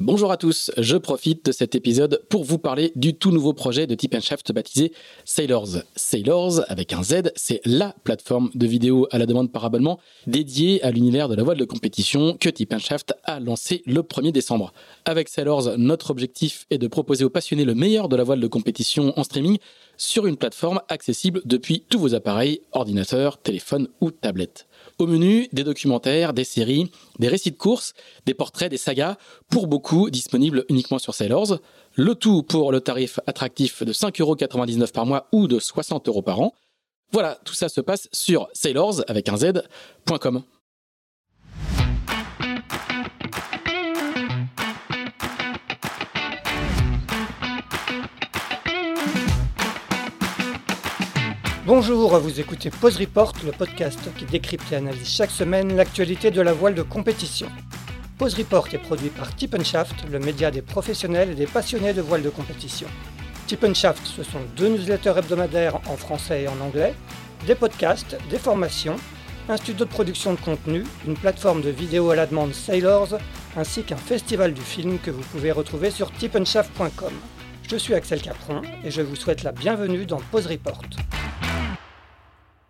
Bonjour à tous, je profite de cet épisode pour vous parler du tout nouveau projet de Tip Shaft baptisé Sailors. Sailors, avec un Z, c'est LA plateforme de vidéo à la demande par abonnement dédiée à l'univers de la voile de compétition que Tip Shaft a lancé le 1er décembre. Avec Sailors, notre objectif est de proposer aux passionnés le meilleur de la voile de compétition en streaming sur une plateforme accessible depuis tous vos appareils, ordinateurs, téléphones ou tablettes. Au menu, des documentaires, des séries, des récits de courses, des portraits, des sagas, pour beaucoup disponibles uniquement sur Sailors. Le tout pour le tarif attractif de 5,99€ par mois ou de 60€ par an. Voilà, tout ça se passe sur sailors avec un z.com. Bonjour, vous écoutez Pause Report, le podcast qui décrypte et analyse chaque semaine l'actualité de la voile de compétition. Pause Report est produit par Tip le média des professionnels et des passionnés de voile de compétition. Tip Shaft, ce sont deux newsletters hebdomadaires en français et en anglais, des podcasts, des formations, un studio de production de contenu, une plateforme de vidéo à la demande Sailors, ainsi qu'un festival du film que vous pouvez retrouver sur tipenshaft.com. Je suis Axel Capron et je vous souhaite la bienvenue dans Pause Report.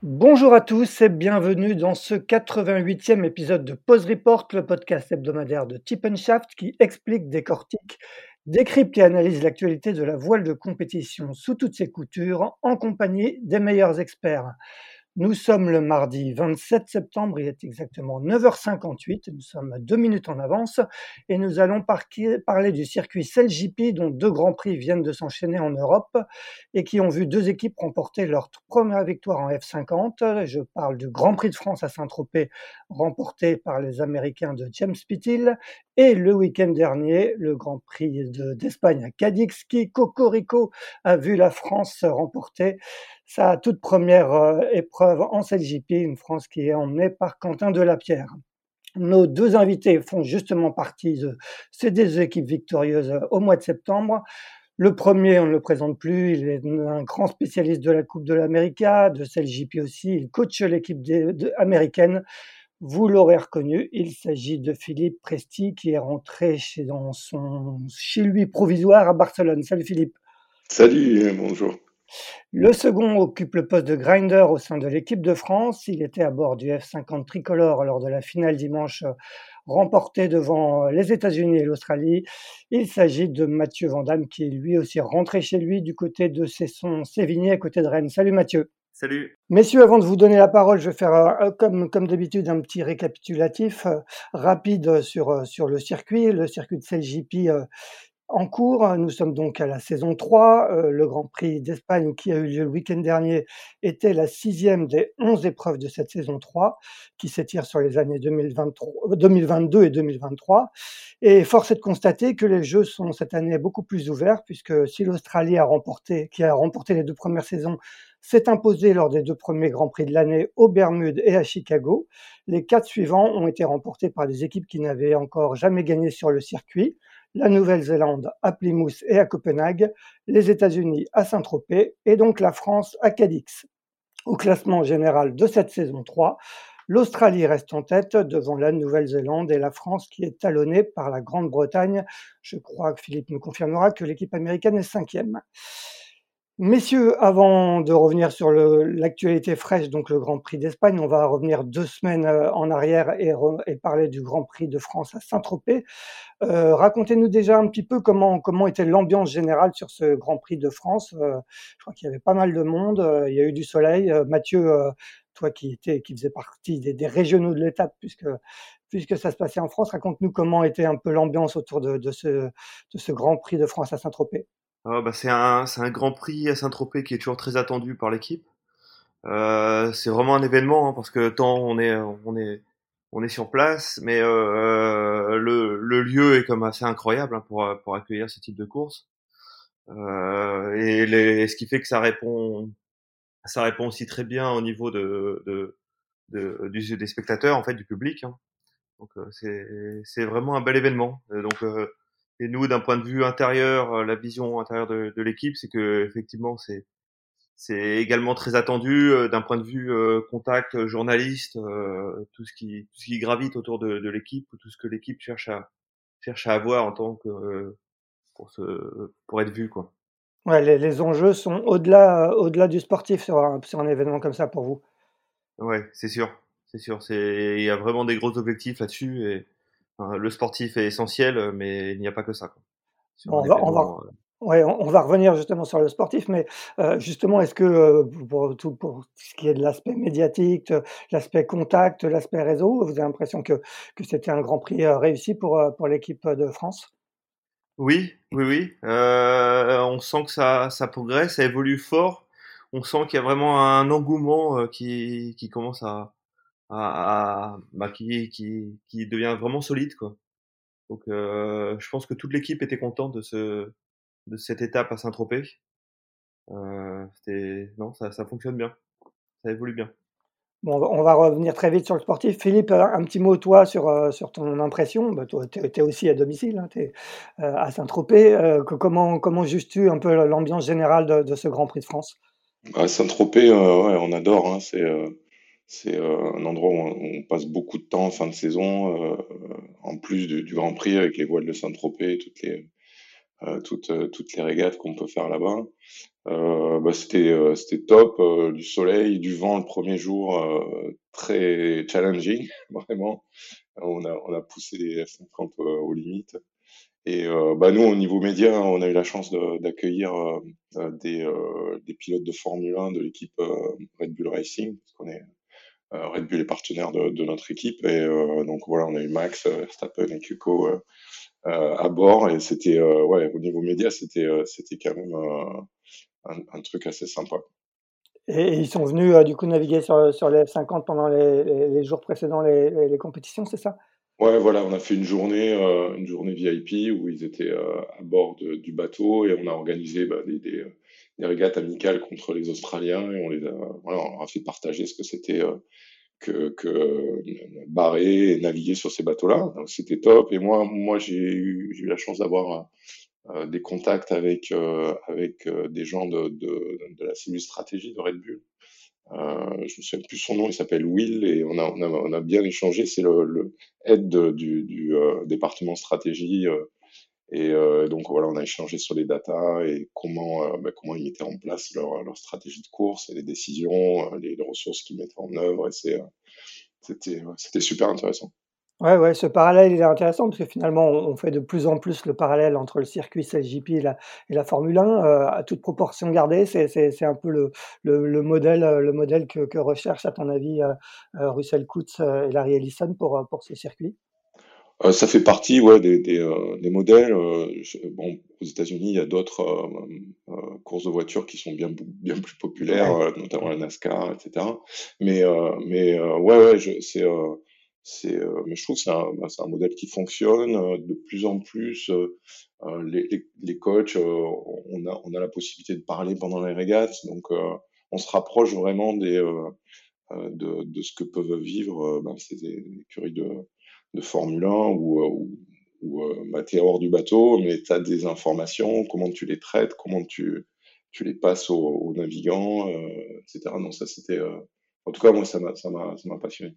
Bonjour à tous et bienvenue dans ce 88e épisode de Pause Report, le podcast hebdomadaire de Shaft qui explique, décortique, décrypte et analyse l'actualité de la voile de compétition sous toutes ses coutures en compagnie des meilleurs experts. Nous sommes le mardi 27 septembre, il est exactement 9h58, nous sommes deux minutes en avance et nous allons parler du circuit CELGP dont deux grands prix viennent de s'enchaîner en Europe et qui ont vu deux équipes remporter leur première victoire en F50. Je parle du Grand Prix de France à Saint-Tropez remporté par les Américains de James Pittil et le week-end dernier le Grand Prix d'Espagne à Cadix qui, Cocorico, a vu la France remporter sa toute première euh, épreuve en CLJP, une France qui est emmenée par Quentin Delapierre. Nos deux invités font justement partie de ces deux équipes victorieuses euh, au mois de septembre. Le premier, on ne le présente plus, il est un grand spécialiste de la Coupe de l'América, de CLJP aussi, il coach l'équipe américaine. Vous l'aurez reconnu, il s'agit de Philippe Presti qui est rentré chez, dans son, chez lui provisoire à Barcelone. Salut Philippe. Salut, bonjour. Le second occupe le poste de grinder au sein de l'équipe de France. Il était à bord du F50 tricolore lors de la finale dimanche euh, remportée devant euh, les États-Unis et l'Australie. Il s'agit de Mathieu Vandamme qui est lui aussi rentré chez lui du côté de Cesson-Sévigné à côté de Rennes. Salut Mathieu. Salut. Messieurs, avant de vous donner la parole, je vais faire euh, comme, comme d'habitude un petit récapitulatif rapide sur, sur le circuit, le circuit de CLJP en cours. Nous sommes donc à la saison 3. Euh, le Grand Prix d'Espagne qui a eu lieu le week-end dernier était la sixième des onze épreuves de cette saison 3 qui s'étire sur les années 2023, 2022 et 2023. Et force est de constater que les jeux sont cette année beaucoup plus ouverts puisque si l'Australie a remporté, qui a remporté les deux premières saisons, s'est imposé lors des deux premiers Grands Prix de l'année aux Bermudes et à Chicago. Les quatre suivants ont été remportés par des équipes qui n'avaient encore jamais gagné sur le circuit la Nouvelle-Zélande à Plymouth et à Copenhague, les États-Unis à Saint-Tropez et donc la France à Cadix. Au classement général de cette saison 3, l'Australie reste en tête devant la Nouvelle-Zélande et la France qui est talonnée par la Grande-Bretagne. Je crois que Philippe nous confirmera que l'équipe américaine est cinquième. Messieurs, avant de revenir sur l'actualité fraîche, donc le Grand Prix d'Espagne, on va revenir deux semaines euh, en arrière et, et parler du Grand Prix de France à Saint-Tropez. Euh, Racontez-nous déjà un petit peu comment, comment était l'ambiance générale sur ce Grand Prix de France. Euh, je crois qu'il y avait pas mal de monde, euh, il y a eu du soleil. Euh, Mathieu, toi qui, était, qui faisais partie des, des régionaux de l'étape, puisque, puisque ça se passait en France, raconte-nous comment était un peu l'ambiance autour de, de, ce, de ce Grand Prix de France à Saint-Tropez. Ah, bah, c'est un, un grand prix à Saint-Tropez qui est toujours très attendu par l'équipe. Euh, c'est vraiment un événement hein, parce que tant on est, on est, on est sur place, mais euh, le, le, lieu est comme assez incroyable hein, pour, pour accueillir ce type de course. Euh, et les, ce qui fait que ça répond, ça répond aussi très bien au niveau de, de, de du, des spectateurs, en fait, du public. Hein. Donc euh, c'est, c'est vraiment un bel événement. Donc euh, et nous, d'un point de vue intérieur, euh, la vision intérieure de, de l'équipe, c'est que effectivement, c'est c'est également très attendu euh, d'un point de vue euh, contact journaliste, tout ce qui tout ce qui gravite autour de, de l'équipe, tout ce que l'équipe cherche à, cherche à avoir en tant que pour se pour être vu quoi. Ouais, les, les enjeux sont au-delà au-delà du sportif sur un, sur un événement comme ça pour vous. Ouais, c'est sûr, c'est sûr. C'est il y a vraiment des gros objectifs là-dessus et le sportif est essentiel, mais il n'y a pas que ça. Quoi. on, va, on, va, Ouais, on, va revenir justement sur le sportif, mais euh, justement, est-ce que euh, pour, tout, pour ce qui est de l'aspect médiatique, l'aspect contact, l'aspect réseau, vous avez l'impression que, que c'était un Grand Prix euh, réussi pour, pour l'équipe de France? Oui, oui, oui. on sent que ça, ça progresse, ça évolue fort. On sent qu'il y a vraiment un engouement qui, qui commence à, à, à bah, qui, qui, qui devient vraiment solide, quoi. Donc, je pense que toute l'équipe était contente de ce de cette étape à Saint-Tropez. Euh, non, ça, ça fonctionne bien, ça évolue bien. Bon, on va revenir très vite sur le sportif. Philippe, un petit mot, toi, sur, euh, sur ton impression? Bah, toi, tu es, aussi à domicile, hein, tu es euh, à Saint-Tropez. Euh, comment, comment juges-tu un peu l'ambiance générale de, de, ce Grand Prix de France? À Saint-Tropez, ouais, on adore. Hein, c'est c'est un endroit où on, passe beaucoup de temps en fin de saison, en plus du, du, Grand Prix avec les voiles de Saint-Tropez, toutes les, euh, toutes, euh, toutes les régates qu'on peut faire là-bas. Euh, bah, c'était euh, c'était top, du soleil, du vent le premier jour, très challenging, vraiment. On a, on a poussé les F50 aux limites. Et bah nous, au niveau média, on a eu la chance d'accueillir des, des pilotes de Formule 1 de l'équipe Red Bull Racing, Red Bull est partenaire de, de notre équipe. Et donc voilà, on a eu Max, Verstappen et Kuko euh, à bord et c'était euh, ouais au niveau média c'était euh, c'était quand même un, un, truc assez sympa. Et ils sont venus du coup naviguer sur, sur les 50 pendant les, les, jours précédents les, les, compétitions, c'est ça? Ouais, voilà, on a fait une journée, une journée VIP où ils étaient à bord du bateau et on a organisé bah, des, des, des, régates amicales contre les Australiens et on les a, voilà, on a fait partager ce que c'était que, que euh, barrer et naviguer sur ces bateaux-là. Donc c'était top. Et moi, moi j'ai eu, eu la chance d'avoir euh, des contacts avec euh, avec euh, des gens de, de, de la cellule stratégie de Red Bull. Euh, je me souviens plus son nom, il s'appelle Will et on a, on a, on a bien échangé. C'est le, le aide du, du département stratégie et euh, donc voilà, on a échangé sur les datas et comment euh, bah, comment ils mettaient en place leur, leur stratégie de course et les décisions, euh, les, ressources qu'ils mettaient en œuvre. Et c'était c'était super intéressant. Ouais, ouais, ce parallèle il est intéressant parce que finalement on fait de plus en plus le parallèle entre le circuit CLJP et la, et la Formule 1 euh, à toute proportion gardée. C'est, c'est, c'est un peu le, le, le, modèle, le modèle que, que recherche à ton avis Russell Coutts et Larry Ellison pour, pour ce circuit. Euh, ça fait partie ouais, des, des, euh, des modèles. Euh, bon, aux États-Unis, il y a d'autres courses de voitures qui sont bien, bien plus populaires, notamment la NASCAR, etc. Mais, mais ouais, ouais, je, c'est, c'est, mais je trouve que c'est un, bah, c'est un modèle qui fonctionne de plus en plus. les, les, les, coachs, on, a, on a la possibilité de parler pendant les régates, donc on se rapproche vraiment des, de, de ce que peuvent vivre ben, ces écuries de de Formule 1 ou, euh, ou, ou euh, tu es hors du bateau, mais tu as des informations, comment tu les traites, comment tu, tu les passes aux, navigants, euh, etc. Non, ça c'était. Euh, en tout cas, moi, ça m'a passionné.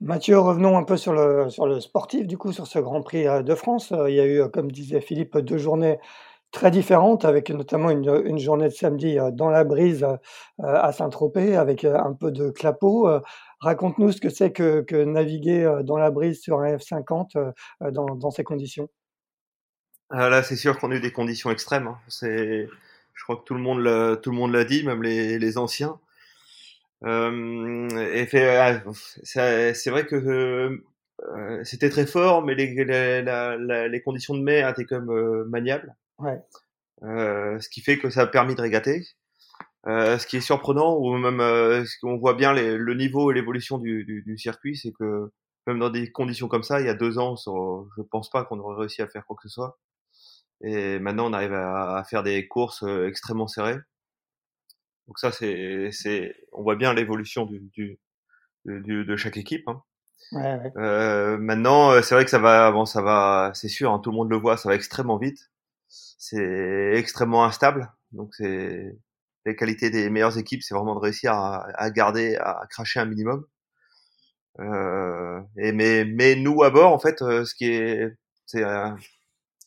Mathieu, revenons un peu sur le, sur le sportif, du coup, sur ce Grand Prix de France. Il y a eu, comme disait Philippe, deux journées très différentes, avec notamment une, une journée de samedi dans la brise à Saint-Tropez, avec un peu de clapot. Raconte-nous ce que c'est que, que, naviguer euh, dans la brise sur un F50 euh, euh, dans, dans, ces conditions. Ah, là, c'est sûr qu'on a eu des conditions extrêmes. Hein. C'est, je crois que tout le monde l'a, tout le monde l'a dit, même les, les anciens. Euh, ah, c'est vrai que euh, c'était très fort, mais les, les, la, la, les conditions de mer étaient comme euh, maniables. Ouais. ce qui fait que ça a permis de régater. Euh, ce qui est surprenant, ou même euh, on voit bien les, le niveau et l'évolution du, du, du, circuit, c'est que même dans des conditions comme ça, il y a deux ans, je pense pas qu'on aurait réussi à faire quoi que ce soit. Et maintenant, on arrive à, à faire des courses euh, extrêmement serrées. Donc ça, c'est, c'est, on voit bien l'évolution du, du, du, de chaque équipe. Hein. Ouais, ouais. Euh, maintenant, euh, c'est vrai que ça va, bon, ça va, c'est sûr, hein, tout le monde le voit, ça va extrêmement vite. C'est extrêmement instable, donc c'est les qualités des meilleures équipes, c'est vraiment de réussir à, à, garder, à cracher un minimum. Euh, et mais, mais nous à bord, en fait, euh, ce qui est, C'est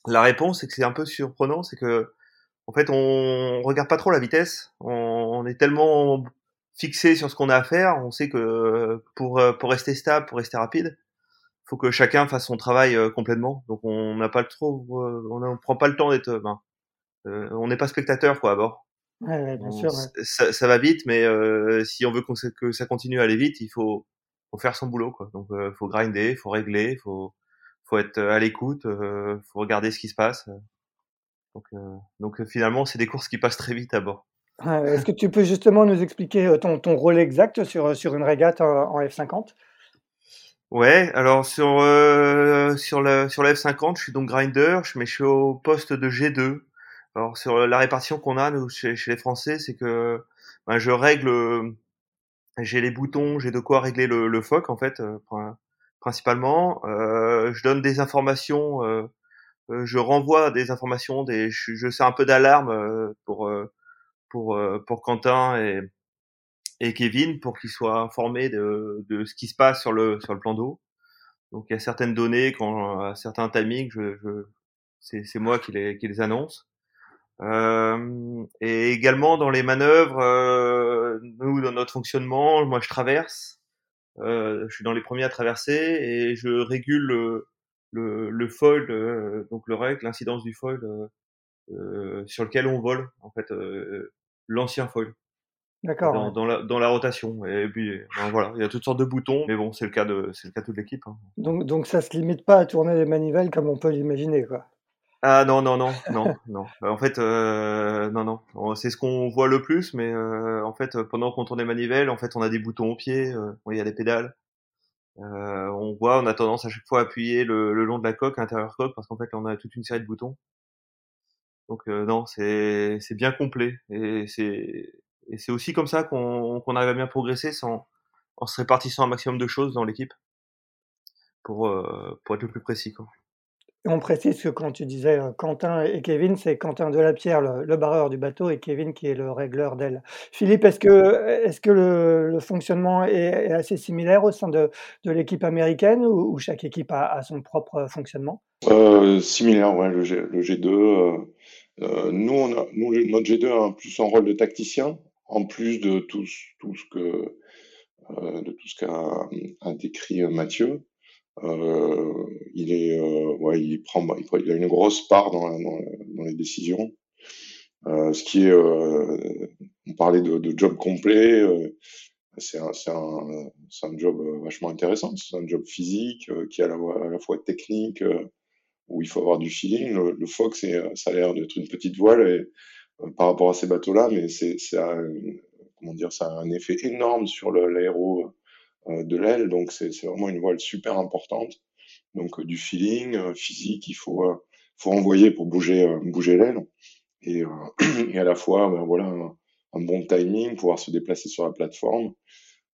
la réponse, c'est que c'est un peu surprenant, c'est que en fait, on regarde pas trop la vitesse. On, est tellement fixé sur ce qu'on a à faire. On sait que pour pour rester stable, pour rester rapide, faut que chacun fasse son travail complètement. Donc on n'a pas le trop, on ne prend pas le temps d'être. Ben, on n'est pas spectateur quoi à bord. Ouais, bien sûr, ça, ça, va vite, mais si on veut que ça continue à aller vite, il faut, faut faire son boulot quoi. Donc faut grinder, faut régler, faut faut être à l'écoute, faut regarder ce qui se passe. Donc, euh, donc euh, finalement, c'est des courses qui passent très vite à bord. Est-ce que tu peux justement nous expliquer euh, ton, ton rôle exact sur, sur une régate en, F50 Ouais, alors sur euh, sur la sur la F50, je suis donc grinder, mais je suis au poste de G2. Alors sur la répartition qu'on a nous chez, chez les Français, c'est que ben, je règle, j'ai les boutons, j'ai de quoi régler le, le FOC en fait, principalement. Euh, je donne des informations euh, je renvoie des informations, des, je, je un peu d'alarme euh, pour euh, pour pour Quentin et et Kevin pour qu'ils soient informés de, de ce qui se passe sur le sur le plan d'eau. Donc il y a certaines données quand à certains timings, je, je c'est moi qui les qui les annonce. Euh, et également dans les manœuvres, euh, nous dans notre fonctionnement, moi je traverse, euh, je suis dans les premiers à traverser et je régule le, le, le foil, euh, donc le règle, l'incidence du foil euh, euh, sur lequel on vole, en fait, l'ancien foil. D'accord. Dans, dans, la, dans la rotation. Et puis ben voilà, il y a toutes sortes de boutons, mais bon, c'est le cas de c'est le cas de toute l'équipe. Hein. Donc donc ça se limite pas à tourner les manivelles comme on peut l'imaginer, quoi. Ah non non non non non. En fait euh, non non, c'est ce qu'on voit le plus, mais euh, en fait pendant qu'on tourne les manivelles, en fait on a des boutons au pied, euh, il y a des pédales. Euh, on voit, on a tendance à chaque fois à appuyer le, long de la coque, l'intérieur coque, parce qu'en fait, on a toute une série de boutons. Donc euh, non, c'est bien complet et c'est aussi comme ça qu'on qu'on arrive à bien progresser sans en se répartissant un maximum de choses dans l'équipe pour euh, pour être le plus précis quoi on précise que quand tu disais euh, Quentin et Kevin, c'est Quentin Delapierre, le, le barreur du bateau, et Kevin qui est le régleur d'aile. Philippe, est-ce que, est que le, fonctionnement est, assez similaire au sein de, l'équipe américaine ou, chaque équipe a, son propre fonctionnement? Euh, Similaire, ouais, le, G, 2 euh, nous, notre G2 a plus un rôle de tacticien, en plus de tout ce que de tout ce qu'a décrit Mathieu. Euh, il est, euh, ouais, il prend, il, a une grosse part dans, dans, dans les décisions. Euh, ce qui est, on parlait de, de job complet, c'est un, un, un, job vachement intéressant. C'est un job physique qui est à la, à la fois technique, où il faut avoir du feeling. Le, le Fox, ça a l'air d'être une petite voile et, par rapport à ces bateaux-là, mais c'est, comment dire, ça a un effet énorme sur l'aéro euh, de l'aile, donc c'est vraiment une voile super importante. Donc euh, du feeling euh, physique, il faut faut envoyer pour bouger bouger l'aile et, et, à la fois ben, voilà un, bon timing, pouvoir se déplacer sur la plateforme.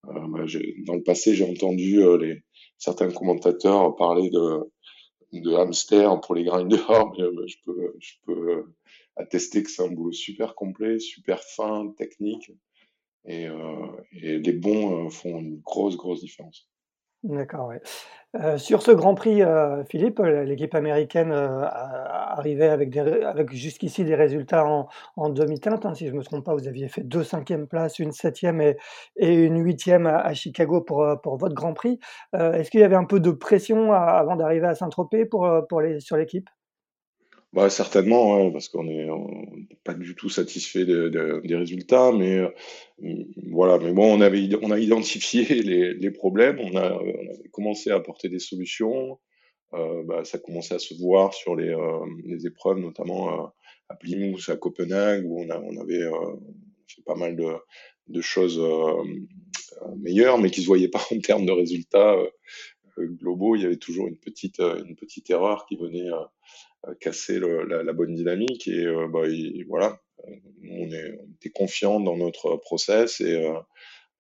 Euh, ben, dans le passé, j'ai entendu les certains commentateurs parler de de hamster pour les grinders, mais je peux je peux attester que c'est un boulot super complet, super fin, technique et, euh, et les bons euh, font une grosse, grosse différence. D'accord, ouais. Euh, sur ce Grand Prix, euh, Philippe, l'équipe américaine arrivait avec, jusqu'ici des résultats en, demi-teinte. Hein, si je ne me trompe pas, vous aviez fait deux cinquièmes places, une septième et, une huitième à, Chicago pour, votre Grand Prix. Est-ce qu'il y avait un peu de pression avant d'arriver à Saint-Tropez pour, sur l'équipe? Bah, certainement, parce qu'on est, pas du tout satisfait de, de, des résultats, mais euh, voilà. Mais bon, on avait, on a identifié les, problèmes, on a, commencé à apporter des solutions. Euh, bah, ça commençait à se voir sur les, euh, les épreuves, notamment à, à Plymouth, à Copenhague, où on, a, on avait euh, fait pas mal de, de choses euh, meilleures, mais qui se voyaient pas en termes de résultats globaux. Il y avait toujours une petite, une petite erreur qui venait casser le, la, la, bonne dynamique et, euh, bah, voilà, on, était confiant dans notre process et, euh,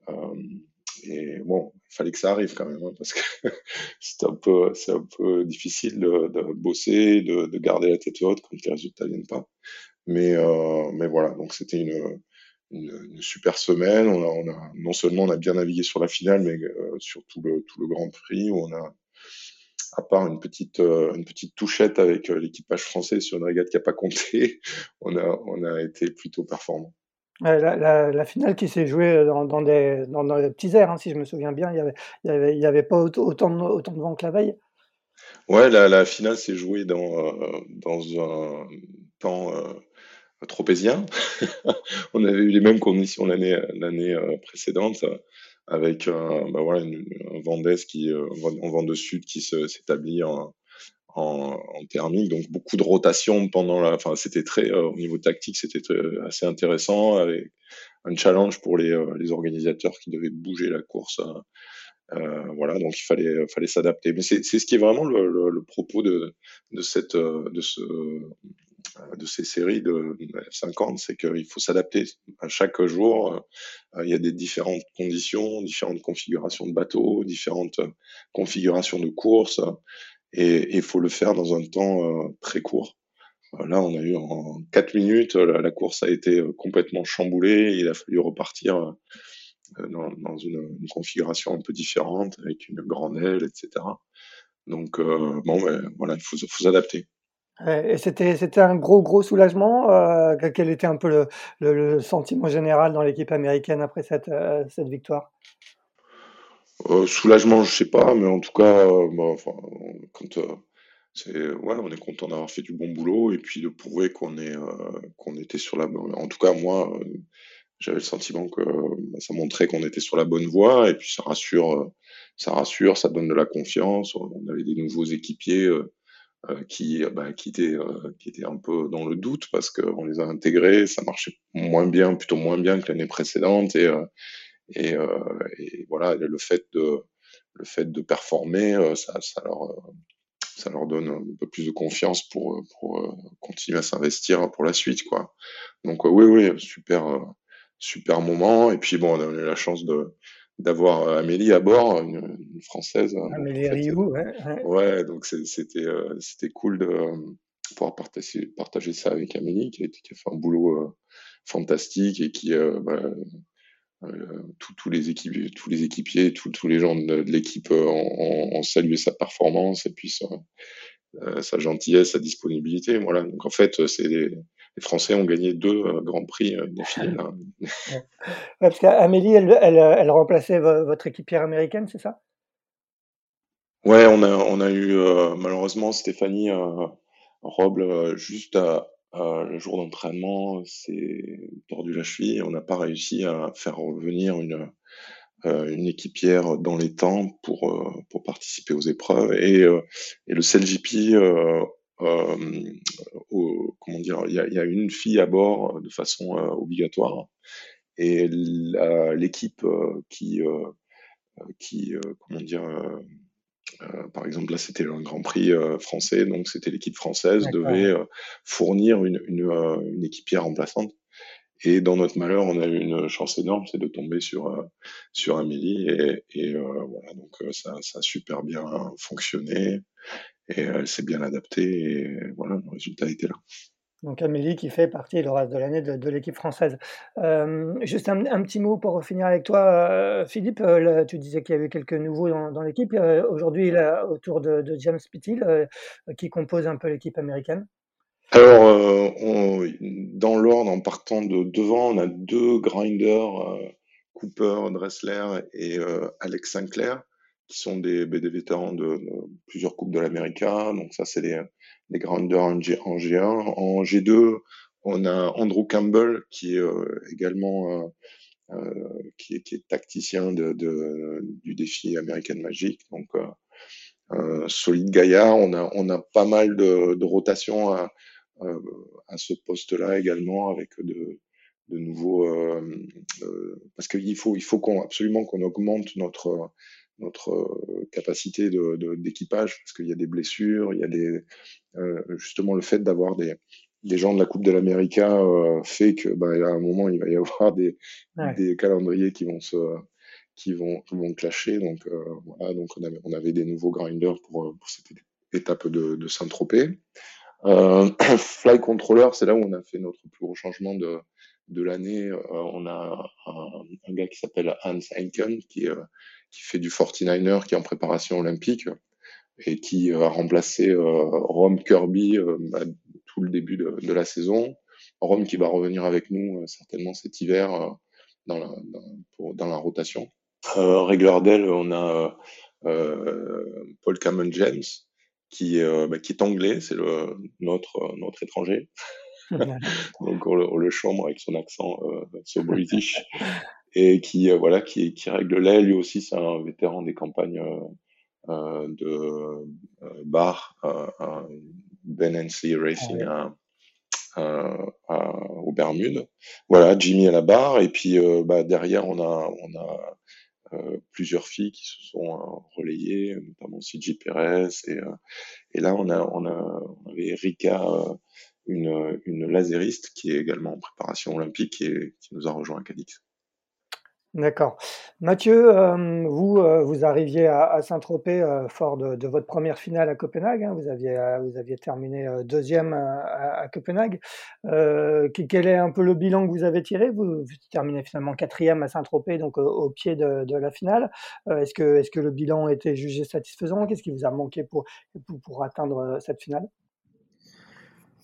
euh, bon, il fallait que ça arrive quand même hein, parce que c'est un peu, un peu difficile de, bosser, de, de, garder la tête haute quand les résultats viennent pas. Mais, euh, mais voilà, donc c'était une, une, une, super semaine. On a, on a, non seulement on a bien navigué sur la finale, mais euh, sur tout le, tout le Grand Prix où on a à part une petite une petite touchette avec l'équipage français sur une régate qui a pas compté, on a on a été plutôt performant. La, la, finale qui s'est jouée dans, dans, des, dans, des petits airs, hein, si je me souviens bien, il n'y avait, il y avait, il y avait pas autant, de, autant de vent que la veille. Ouais, la, la finale s'est jouée dans, dans un temps tropézien. on avait eu les mêmes conditions l'année l'année euh, précédente avec un, bah voilà, un vent d'est qui, euh, un vent de sud qui s'établit en, en, en, thermique, donc beaucoup de rotation pendant la. Enfin, c'était très euh, au niveau tactique, c'était assez intéressant avec un challenge pour les, les organisateurs qui devaient bouger la course. Voilà, donc il fallait fallait s'adapter. Mais c'est ce qui est vraiment le, le, le propos de, de cette de ce de ces séries de 50, c'est qu'il faut s'adapter à chaque jour. Euh, il y a des différentes conditions, différentes configurations de bateaux, différentes configurations de courses, et il faut le faire dans un temps euh, très court. Euh, là, on a eu en 4 minutes, la, course a été complètement chamboulée, il a fallu repartir dans, une, configuration un peu différente, avec une grande aile, etc. Donc, bon, ben, voilà, il faut s'adapter. Et c'était un gros, gros soulagement. Euh, quel était un peu le, sentiment général dans l'équipe américaine après cette, euh, cette victoire? Euh, Soulagement, je sais pas, mais en tout cas, bah, c'est, ouais, on est content d'avoir fait du bon boulot et puis de prouver qu'on est qu'on était sur la bonne. En tout cas, moi, j'avais le sentiment que bah, ça montrait qu'on était sur la bonne voie et puis ça rassure, ça rassure, ça donne de la confiance. On avait des nouveaux équipiers euh, qui, euh, bah, qui, était, euh, qui était un peu dans le doute parce qu'on les a intégrés, ça marchait moins bien, plutôt moins bien que l'année précédente et, et, et, voilà, le fait de, le fait de performer, ça, ça leur, ça leur donne un peu plus de confiance pour, pour continuer à s'investir pour la suite, quoi. Donc oui, oui, super, super moment. Et puis bon, on a eu la chance de, d'avoir euh, Amélie à bord, une, française. Euh, Amélie Rioux, ouais, ouais. Ouais, donc c'était euh, c'était cool de pouvoir partager, partager ça avec Amélie, qui a, qui a fait un boulot fantastique et qui bah, tous les équipiers, tous les équipiers, tous les gens de, l'équipe ont, ont, salué sa performance et puis sa, sa gentillesse, sa disponibilité. Voilà. Donc en fait, c'est les Français ont gagné deux euh, grands prix euh, d'affilée. parce qu'Amélie, elle, elle, elle, remplaçait votre équipière américaine, c'est ça? Ouais, on a, on a eu euh, malheureusement Stéphanie Roble juste à, le jour d'entraînement, c'est tordu la cheville. On n'a pas réussi à faire revenir une, une équipière dans les temps pour, pour participer aux épreuves. Et, et le CLGP au, comment dire, il y a, y a, une fille à bord euh, de façon euh, obligatoire. Et l'équipe qui qui comment dire par exemple, là, c'était un Grand Prix français, donc c'était l'équipe française devait fournir une, une, une, équipière remplaçante. Et dans notre malheur, on a eu une chance énorme, c'est de tomber sur sur Amélie, et, et voilà, donc ça, ça a super bien fonctionné et elle s'est bien adaptée et voilà, le résultat était là. Donc Amélie qui fait partie le reste de l'année de, l'équipe française. Euh, juste un, petit mot pour finir avec toi, euh, Philippe. Euh, tu disais qu'il y avait quelques nouveaux dans, l'équipe. Aujourd'hui, autour de, James Pittil, qui compose un peu l'équipe américaine. Alors, dans l'ordre, en partant de devant, on a deux grinders, Cooper Dressler et Alex Sinclair qui sont des, ben, des vétérans de, plusieurs coupes de l'América. Donc ça, c'est les, les grandeurs en, G, 1 En G2, on a Andrew Campbell qui est euh, également euh, euh, qui, est, tacticien de, du défi American Magic. Donc solide gaillard. On a, on a pas mal de, de rotation à, à ce poste-là également avec de, de nouveaux parce qu'il faut il faut absolument qu'on augmente notre notre euh, capacité d'équipage, de, parce qu'il y a des blessures, il y a des, euh, justement le fait d'avoir des, des gens de la Coupe de l'América euh, fait que bah, à un moment il va y avoir des, des calendriers qui vont se qui vont, qui vont clasher. Donc euh, voilà, donc on avait, on avait des nouveaux grinders pour, pour cette étape de, de Saint-Tropez. Fly Controller, c'est là où on a fait notre plus gros changement de, de l'année. On a un, un gars qui s'appelle Hans Heinken qui, qui fait du 49er, qui est en préparation olympique. et qui a remplacé Rome Kirby à tout le début de, de, la saison. Rome qui va revenir avec nous certainement cet hiver dans la, dans, pour, dans la rotation. Euh, on a Paul Cameron James qui, bah, qui est anglais, c'est le notre notre étranger. Donc on le, on le, chambre avec son accent so british et qui voilà qui, qui règle l'aile lui aussi c'est un vétéran des campagnes euh, de euh, bar Ben Hensley Racing à, à, aux Bermudes. Voilà, Jimmy à la barre et puis euh, bah, derrière on a on a euh, plusieurs filles qui se sont euh, relayées, notamment aussi J. Perez et, et là on a on a on avait Erika une, une laseriste qui est également en préparation olympique et qui nous a rejoint à Cadix. D'accord. Mathieu, euh, vous, euh, vous arriviez à, Saint-Tropez euh, fort de, votre première finale à Copenhague. Hein. vous, aviez, vous aviez terminé deuxième à, Copenhague. quel est un peu le bilan que vous avez tiré? Vous, terminez finalement quatrième à Saint-Tropez, donc au, pied de, la finale. est-ce que, est que le bilan était jugé satisfaisant? Qu'est-ce qui vous a manqué pour, pour, atteindre cette finale?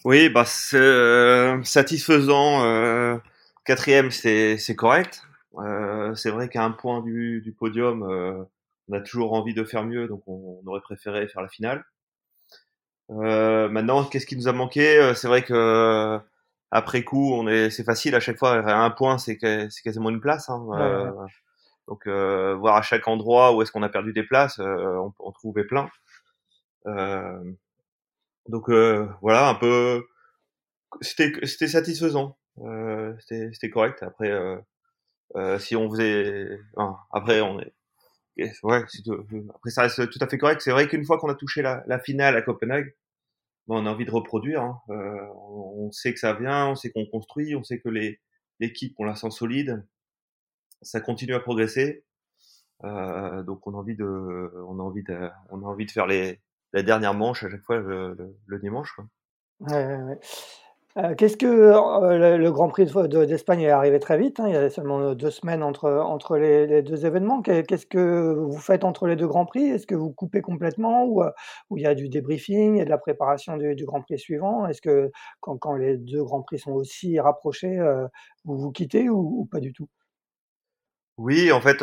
Oui, bah, c'est satisfaisant. quatrième, c'est correct. Euh, c'est vrai qu'à un point du, du podium, euh, on a toujours envie de faire mieux, donc on, on aurait préféré faire la finale. Euh, maintenant, qu'est-ce qui nous a manqué? C'est vrai que après coup, on est, c'est facile à chaque fois. À un point, c'est, c'est quasiment une place. Hein. Donc, voir à chaque endroit où est-ce qu'on a perdu des places, on, on, trouvait plein. donc voilà, un peu, c'était, c'était satisfaisant. c'était, c'était correct. Après, euh, si on faisait, après on est, ouais, après ça reste tout à fait correct. C'est vrai qu'une fois qu'on a touché la, la, finale à Copenhague, on a envie de reproduire. Hein. Euh, on, sait que ça vient, on sait qu'on construit, on sait que les l'équipe on la sent solide, ça continue à progresser. Euh, donc on a envie de, on a envie de, on a envie de faire les la dernière manche à chaque fois le, le, le dimanche. Quoi. Ouais, ouais. Euh, qu'est-ce que euh, le, Grand Prix d'Espagne est arrivé très vite, hein, il y a seulement deux semaines entre, entre les, deux événements. Qu'est-ce que vous faites entre les deux Grands Prix? Est-ce que vous coupez complètement ou, euh, il y a du débriefing et de la préparation du, Grand Prix suivant? Est-ce que quand, quand, les deux Grands Prix sont aussi rapprochés, vous vous quittez ou, pas du tout? Oui, en fait,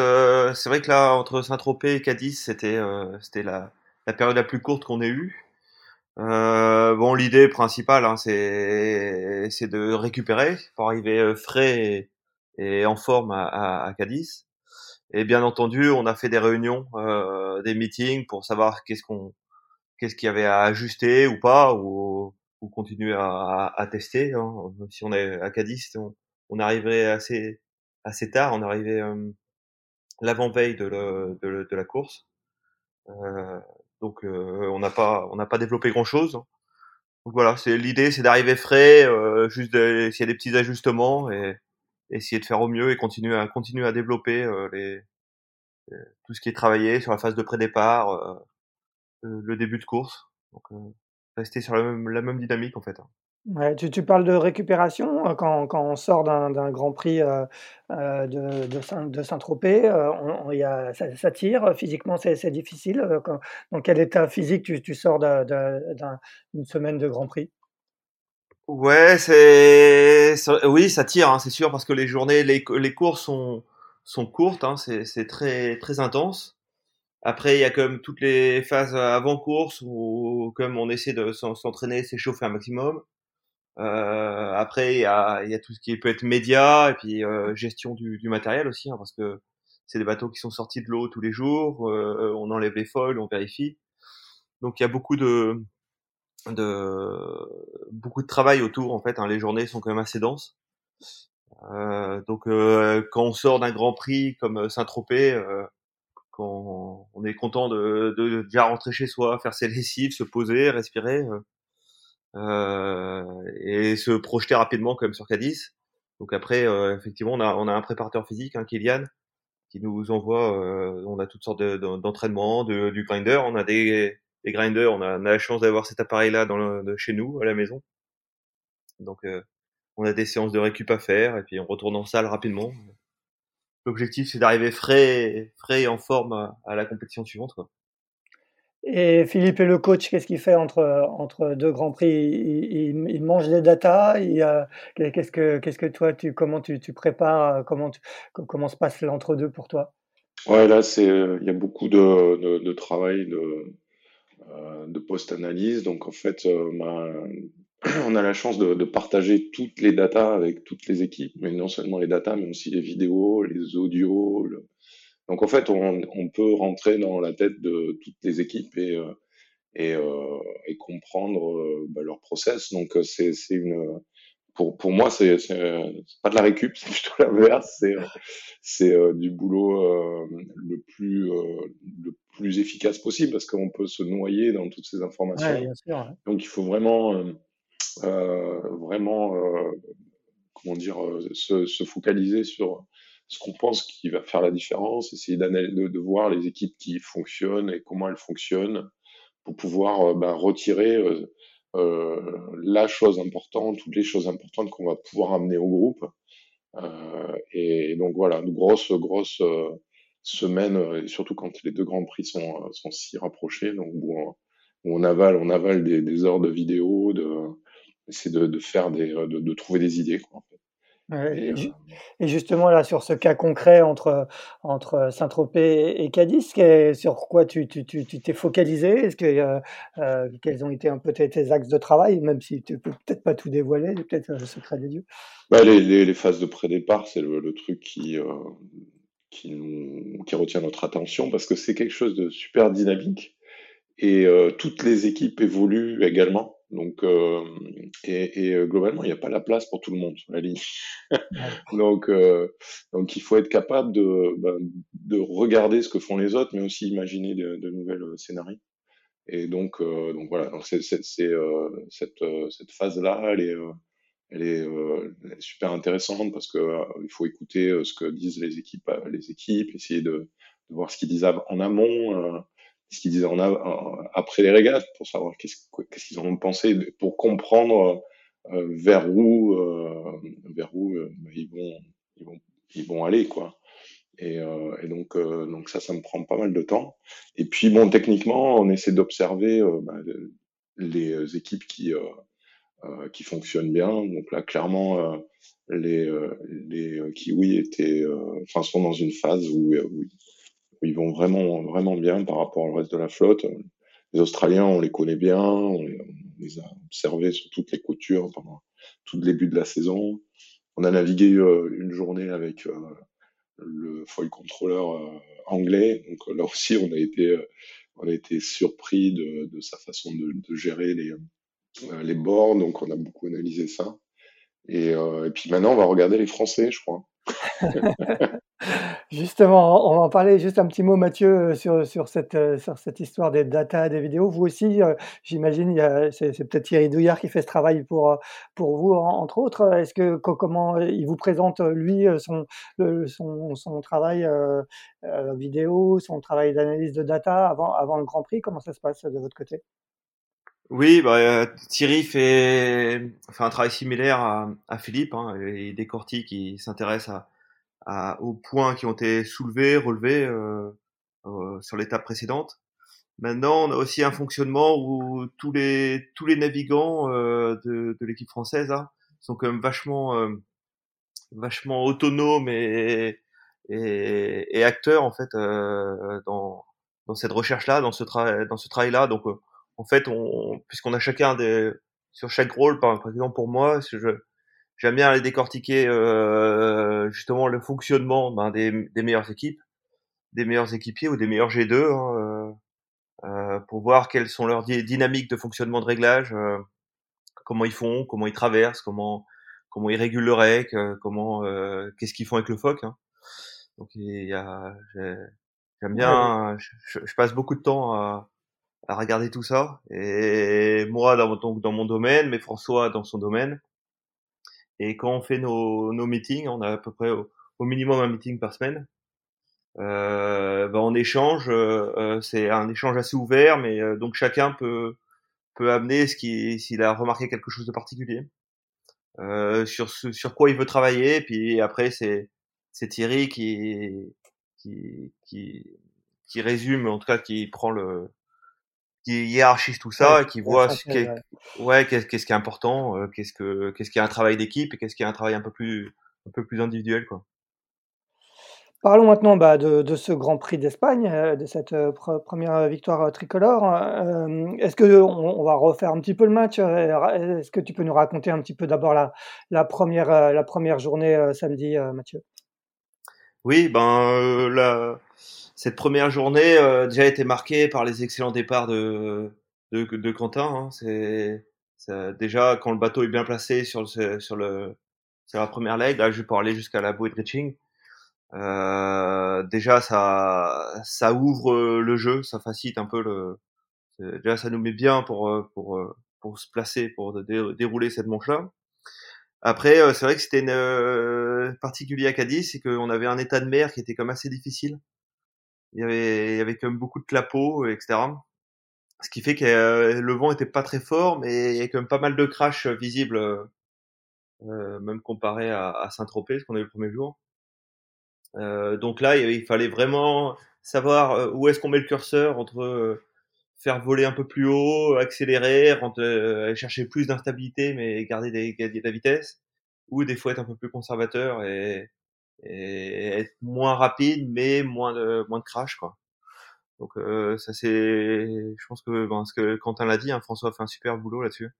c'est vrai que là, entre Saint-Tropez et Cadiz, c'était c'était la, la période la plus courte qu'on ait eue. Euh, bon, l'idée principale, hein, c'est c'est de récupérer pour arriver euh, frais et, en forme à, à, à, Cadiz. Et bien entendu, on a fait des réunions, euh, des meetings pour savoir qu'est-ce qu'on qu'est-ce qu'il y avait à ajuster ou pas, ou, ou continuer à, à tester. Hein. Si on est à Cadiz, on, on arriverait assez assez tard. On arrivait euh, l'avant-veille de, de, de, la course. Euh, donc euh, on n'a pas on n'a pas développé grand chose. Donc voilà, c'est l'idée, c'est d'arriver frais, euh, juste s'il y a des petits ajustements et essayer de faire au mieux et continuer à continuer à développer euh, tout ce qui est travaillé sur la phase de pré-départ, le début de course. Donc rester sur la même, la même dynamique en fait. Tu, parles de récupération euh, quand, on sort d'un Grand Prix euh, euh de, Saint-Tropez, ça, tire, physiquement c'est difficile. Quand, dans quel état physique tu, sors d'une semaine de Grand Prix? Ouais, c'est oui, ça tire, hein, c'est sûr, parce que les journées, les, courses sont, courtes, hein, c'est très très intense. Après, il y a comme toutes les phases avant course où comme on essaie de s'entraîner, s'échauffer un maximum. Euh, après, il y a, y a, tout ce qui peut être média et puis euh, gestion du, du, matériel aussi, hein, parce que c'est des bateaux qui sont sortis de l'eau tous les jours. Euh, on enlève les foils, on vérifie. Donc il y a beaucoup de, de beaucoup de travail autour en fait. Hein, les journées sont quand même assez denses. Euh, donc euh, quand on sort d'un Grand Prix comme Saint-Tropez, quand on est content de, de, déjà rentrer chez soi, faire ses lessives, se poser, respirer euh, et se projeter rapidement comme sur Cadiz. Donc après, euh, effectivement, on a, on a un préparateur physique, hein, Kylian, qui nous envoie, euh, on a toutes sortes d'entraînements, de, du grinder, on a des, des grinders, on a, on a la chance d'avoir cet appareil-là dans chez nous, à la maison. Donc on a des séances de récup à faire, et puis on retourne en salle rapidement. L'objectif, c'est d'arriver frais, frais et en forme à, à la compétition suivante. Quoi. Et Philippe est le coach, qu'est-ce qu'il fait entre, entre deux grands prix? Il, mange les datas Qu'est-ce que, qu'est-ce que toi, tu, comment tu, tu prépares comment, comment se passe l'entre-deux pour toi? Ouais, là, c'est, il y a beaucoup de, de, travail de, euh, de post-analyse. Donc, en fait, euh, on a la chance de, de, partager toutes les datas avec toutes les équipes, mais non seulement les datas, mais aussi les vidéos, les audios, donc en fait, on, on, peut rentrer dans la tête de toutes les équipes et, euh, et, euh, et comprendre euh, bah, leur process. Donc c'est une pour, pour moi, c'est pas de la récup, c'est plutôt l'inverse. C'est c'est du boulot le plus le plus efficace possible parce qu'on peut se noyer dans toutes ces informations. Ouais, bien sûr, ouais. Donc il faut vraiment vraiment comment dire se, se focaliser sur ce qu'on pense qui va faire la différence, essayer de, de, voir les équipes qui fonctionnent et comment elles fonctionnent pour pouvoir ben, retirer euh, euh, la chose importante, toutes les choses importantes qu'on va pouvoir amener au groupe. Euh, et donc voilà, une grosse, grosse semaine, surtout quand les deux grands prix sont, sont si rapprochés, donc où on, avale, on avale des, des heures de vidéo, de, c'est de, de, faire des, de, de trouver des idées. Quoi. Et, justement, là, sur ce cas concret entre, entre Saint-Tropez et Cadiz, sur quoi tu t'es tu, tu, tu focalisé? Est-ce que, euh, euh, Quels ont été un peu tes axes de travail, même si tu peux peut-être pas tout dévoiler, peut-être le secret des dieux? Bah, les, les, les, phases de pré-départ, c'est le, le, truc qui, euh, qui, nous, qui retient notre attention parce que c'est quelque chose de super dynamique. Et euh, toutes les équipes évoluent également. Donc, euh, et, et, euh, globalement, il n'y a pas la place pour tout le monde sur la ligne. donc, euh, donc, il faut être capable de, bah, de regarder ce que font les autres, mais aussi imaginer de, de nouvelles scénarios. Et donc, euh, donc voilà. Donc, c'est, c'est, c'est cette, cette phase-là, elle est, elle est, elle est super intéressante parce que il faut écouter ce que disent les équipes, les équipes, essayer de, de voir ce qu'ils disent en amont ce qu'ils disaient en après les régates pour savoir qu'est-ce qu'ils en ont pensé, pour comprendre euh, vers où, euh, vers où euh, ils, vont, ils, vont, ils vont aller. quoi. Et, euh, donc, euh, donc ça, ça me prend pas mal de temps. Et puis, bon, techniquement, on essaie d'observer euh, bah, les équipes qui, qui fonctionnent bien. Donc là, clairement, les, les Kiwis étaient, enfin, sont dans une phase où, où vont vraiment, vraiment bien par rapport au reste de la flotte. Les Australiens, on les connaît bien, on les, a observés sur toutes les coutures pendant tout le début de la saison. On a navigué euh, une journée avec euh, le foil controller euh, anglais, donc là aussi on a été, on a été surpris de, sa façon de, gérer les, les bords, donc on a beaucoup analysé ça. Et puis maintenant on va regarder les Français, je crois. Justement, on va en parler juste un petit mot, Mathieu, euh, sur, sur, cette, euh, sur cette histoire des data, des vidéos. Vous aussi, euh, j'imagine, c'est, peut-être Thierry Douillard qui fait ce travail pour, pour vous, entre autres. Est-ce que comment il vous présente, lui, son, son, son travail vidéo, son travail d'analyse de data avant, avant le Grand Prix? Comment ça se passe de votre côté? Oui, bah, Thierry fait, fait un travail similaire à, à Philippe. Hein, il décortique, il s'intéresse à, à, aux points qui ont été soulevés, relevés euh, euh, sur l'étape précédente. Maintenant, on a aussi un fonctionnement où tous les tous les navigants euh, de, de l'équipe française hein, sont quand même vachement euh, vachement autonomes et, et, et acteurs en fait euh, dans dans cette recherche là, dans ce travail dans ce travail là. Donc euh, en fait, on puisqu'on a chacun des sur chaque rôle, par, exemple pour moi, je J'aime bien aller décortiquer euh, justement le fonctionnement ben, des, des, meilleures équipes, des meilleurs équipiers ou des meilleurs G2 hein, euh, euh, pour voir quelles sont leurs dynamiques de fonctionnement de réglage, euh, comment ils font, comment ils traversent, comment comment ils régulent le rec, euh, comment euh, qu'est-ce qu'ils font avec le foc. Hein. Donc il y a j'aime bien, je, je, passe beaucoup de temps à, à regarder tout ça et moi dans, donc dans mon domaine, mais François dans son domaine et quand on fait nos, nos meetings, on a à peu près au, minimum un meeting par semaine. Euh, ben on échange, euh, euh, c'est un échange assez ouvert, mais euh, donc chacun peut peut amener ce qui s'il a remarqué quelque chose de particulier sur sur quoi il veut travailler. Puis après c'est c'est Thierry qui qui qui qui résume, en tout cas qui prend le qui hiérarchise tout ça et qui voit ce qui est, ouais, qu'est-ce, qu'est-ce qui est important, euh, qu'est-ce que, qu'est-ce qui est un travail d'équipe et qu'est-ce qui est un travail un peu plus, un peu plus individuel, quoi. Parlons maintenant bah, de, de, ce Grand Prix d'Espagne, euh, de cette euh, première victoire tricolore. est-ce que on, on, va refaire un petit peu le match Est-ce que tu peux nous raconter un petit peu d'abord la, la, première, la première journée samedi, Mathieu? Oui, ben la, cette première journée euh, déjà été marquée par les excellents départs de, de, de Quentin. Hein. C'est déjà quand le bateau est bien placé sur le, sur le sur la première leg, là je vais aller jusqu'à la bouée de reaching. Euh, déjà ça ça ouvre le jeu, ça facilite un peu le déjà ça nous met bien pour pour pour se placer pour dérouler cette manche là. Après euh, c'est vrai que c'était une euh, particulier à Cadiz, c'est qu'on avait un état de mer qui était comme assez difficile il y avait, il y avait quand même beaucoup de clapots, etc. Ce qui fait que euh, le vent était pas très fort, mais il y a quand même pas mal de crash visibles, euh, même comparé à, Saint-Tropez, ce qu'on a eu le premier jour. Euh, donc là, il, fallait vraiment savoir euh, où est-ce qu'on met le curseur entre euh, faire voler un peu plus haut, accélérer, chercher plus d'instabilité, mais garder de la vitesse, ou des fois être un peu plus conservateur et, et être moins rapide mais moins de moins de crash quoi. Donc euh, ça c'est je pense que ben, ce que Quentin l'a dit hein, François a fait un super boulot là-dessus.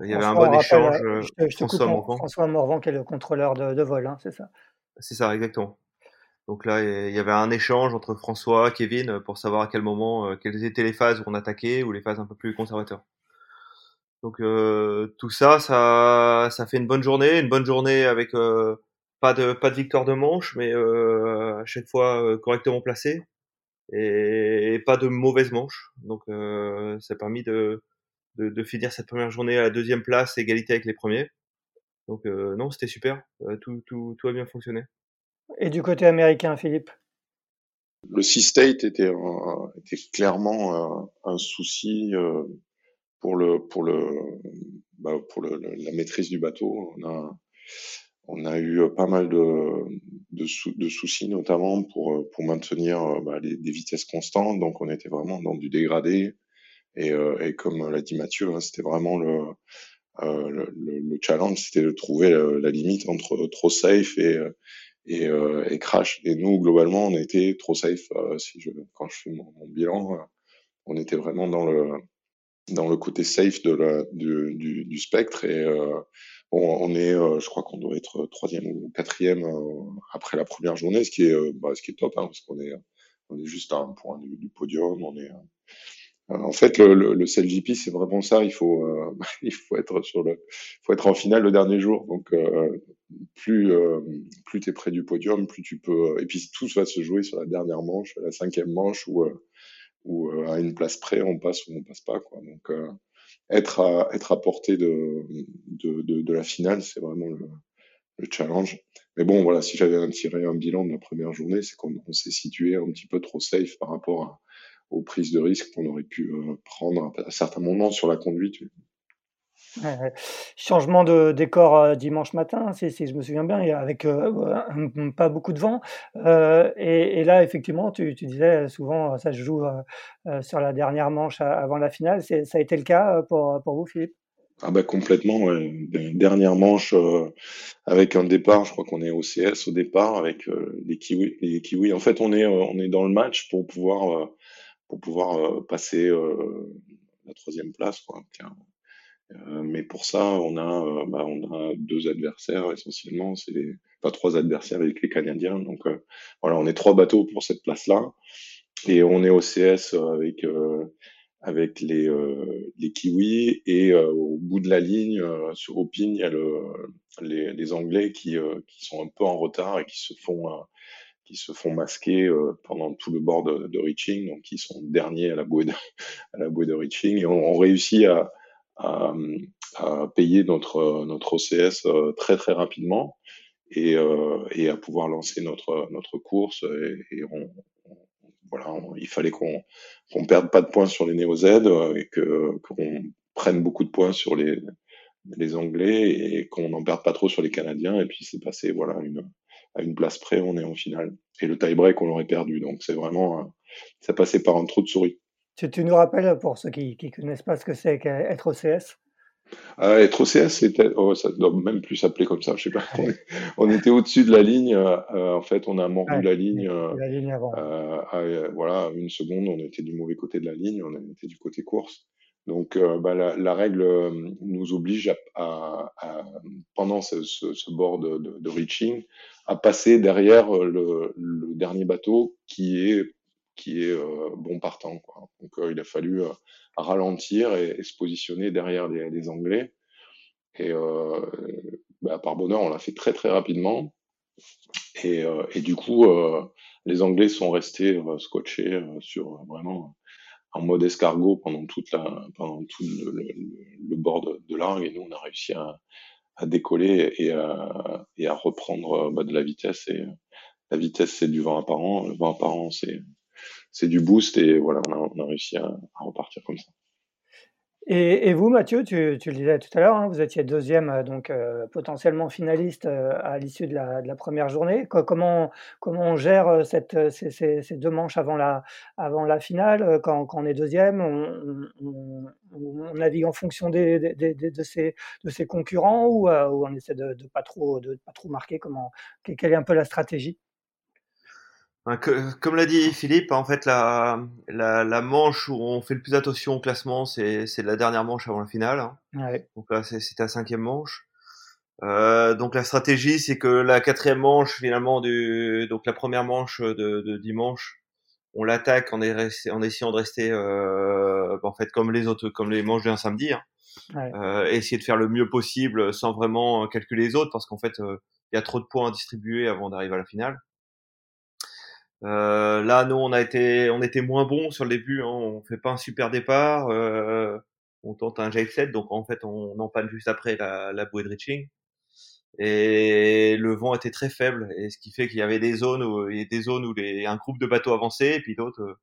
Il y avait un bon échange euh, je, François, Morvan. François Morvan qui est le contrôleur de, de vol hein, c'est ça. C'est ça exactement. Donc là, il y avait un échange entre François, Kevin, pour savoir à quel moment, euh, quelles étaient les phases où on attaquait ou les phases un peu plus conservateurs. Donc euh, tout ça, ça, ça fait une bonne journée, une bonne journée avec euh, pas de pas de victoire de manche, mais euh, à chaque fois euh, correctement placé et, pas de mauvaise manche. Donc euh, ça a permis de, de, de finir cette première journée à la deuxième place, égalité avec les premiers. Donc euh, non, c'était super, euh, tout, tout, tout a bien fonctionné. Et du côté américain, Philippe? Le Sea State était, un, était clairement un, un souci pour le pour le bah, pour le, la maîtrise du bateau. On a on a eu euh, pas mal de, de, sou de soucis, notamment pour, euh, pour maintenir euh, bah, des vitesses constantes. Donc, on était vraiment dans du dégradé. Et, et comme l'a dit Mathieu, hein, c'était vraiment le, euh, le, le, challenge, c'était de trouver la, limite entre trop safe et, et, euh, et, crash. Et nous, globalement, on était trop safe. Euh, si je, quand je fais mon, mon bilan, on était vraiment dans le, dans le côté safe de la, du, du, du spectre. Et, Bon, on est, euh, je crois qu'on doit être troisième ou quatrième euh, après la première journée, ce qui est, euh, bah, ce qui est top, hein, parce qu'on est, on est juste à un point du, podium. On est, en fait, le, le, le CLGP, c'est vraiment ça. Il faut, il faut être sur le, faut être en finale le dernier jour. Donc, plus, plus t'es près du podium, plus tu peux. Et puis tout va se jouer sur la dernière manche, la cinquième manche, où, où à une place près, on passe ou on passe pas, quoi. Donc être à, être à portée de, de, de, de la finale, c'est vraiment le, le, challenge. Mais bon, voilà, si j'avais à tirer un bilan de la première journée, c'est qu'on s'est situé un petit peu trop safe par rapport à, aux prises de risque qu'on aurait pu euh, prendre à, à certains moments sur la conduite. Changement de décor euh, dimanche matin, si, je me souviens bien, avec euh, pas beaucoup de vent. Euh, et, là, effectivement, tu, disais souvent, ça se joue euh, sur la dernière manche avant la finale. Ça a été le cas pour, vous, Philippe? Ah bah complètement, ouais. Dernière manche avec un départ, je crois qu'on est au CS au départ avec les kiwis. Les kiwis. En fait, on est dans le match pour pouvoir pour pouvoir passer la troisième place. Euh, mais pour ça, on a, euh, bah, on a deux adversaires essentiellement. C'est les, pas trois adversaires avec les Canadiens. Donc euh, voilà, on est trois bateaux pour cette place-là, et on est au CS avec avec les, les Kiwis et au bout de la ligne, sur au pin, il y a le, les, les Anglais qui, qui sont un peu en retard et qui se font qui se font masquer pendant tout le bord de, de reaching, donc qui sont derniers à la bouée de, à la bouée de reaching et on, on réussit à à, à payer notre, notre OCS euh, très très rapidement et, euh, et à pouvoir lancer notre, notre course. Et, et on, voilà, il fallait qu'on qu'on perde pas de points sur les Néo Z et qu'on prenne beaucoup de points sur les les Anglais et qu'on n'en perde pas trop sur les Canadiens. Et puis c'est passé voilà une à une place près, on est en finale. Et le tie-break, on l'aurait perdu. Donc c'est vraiment ça passait par un trou de souris. Tu, tu, nous rappelles, pour ceux qui ne connaissent pas ce que c'est qu'être OCS euh, être OCS, c'était, oh, ça doit même plus s'appeler comme ça, je sais pas. On, était au-dessus de la ligne. Euh, en fait, on a mordu la ligne. la ligne avant. Euh, à, voilà, une seconde, on était du mauvais côté de la ligne, on était du côté course. Donc, euh, bah, la, la, règle euh, nous oblige à, à, à pendant ce, ce, ce bord de, de, de, reaching, à passer derrière le, le, dernier bateau qui est qui est euh, bon partant. Donc, il a fallu ralentir et, se positionner derrière les, Anglais. Et bah, par bonheur, on l'a fait très très rapidement. Et, du coup, les Anglais sont restés scotchés sur vraiment en mode escargot pendant toute la pendant tout le, bord de, de l'argue et nous on a réussi à, décoller et à, et à reprendre bah, de la vitesse et la vitesse c'est du vent apparent le vent apparent c'est c'est du boost et voilà on a, réussi à, repartir comme ça. Et, vous, Mathieu, tu, le disais tout à l'heure, hein, vous étiez deuxième, euh, donc euh, potentiellement finaliste euh, à l'issue de la, de première journée. comment, comment on gère cette, ces, deux manches avant la, avant la finale quand, on est deuxième on, navigue en fonction de, ses, de ses concurrents ou, on essaie de ne pas, trop, de pas trop marquer? Comment, Quelle est un peu la stratégie? Comme l'a dit Philippe, en fait, la, la, la, manche où on fait le plus attention au classement, c'est la dernière manche avant la finale. Hein. Ouais. Donc là, c'était la cinquième manche. Euh, donc la stratégie, c'est que la quatrième manche, finalement, du, donc la première manche de, de dimanche, on l'attaque en, en, essayant de rester, euh, en fait, comme les autres, comme les manches d'un samedi. Hein. Ouais. Euh, essayer de faire le mieux possible sans vraiment calculer les autres, parce qu'en fait, euh, il y a trop de points à distribuer avant d'arriver à la finale. Euh, là, nous, on a été, on était moins bon sur le début. Hein. On fait pas un super départ. Euh, on tente un jet set, donc en fait, on empanne juste après la, la bouée de reaching. Et le vent était très faible, et ce qui fait qu'il y avait des zones où il y des zones où les, un groupe de bateaux avançait, et puis d'autres, euh,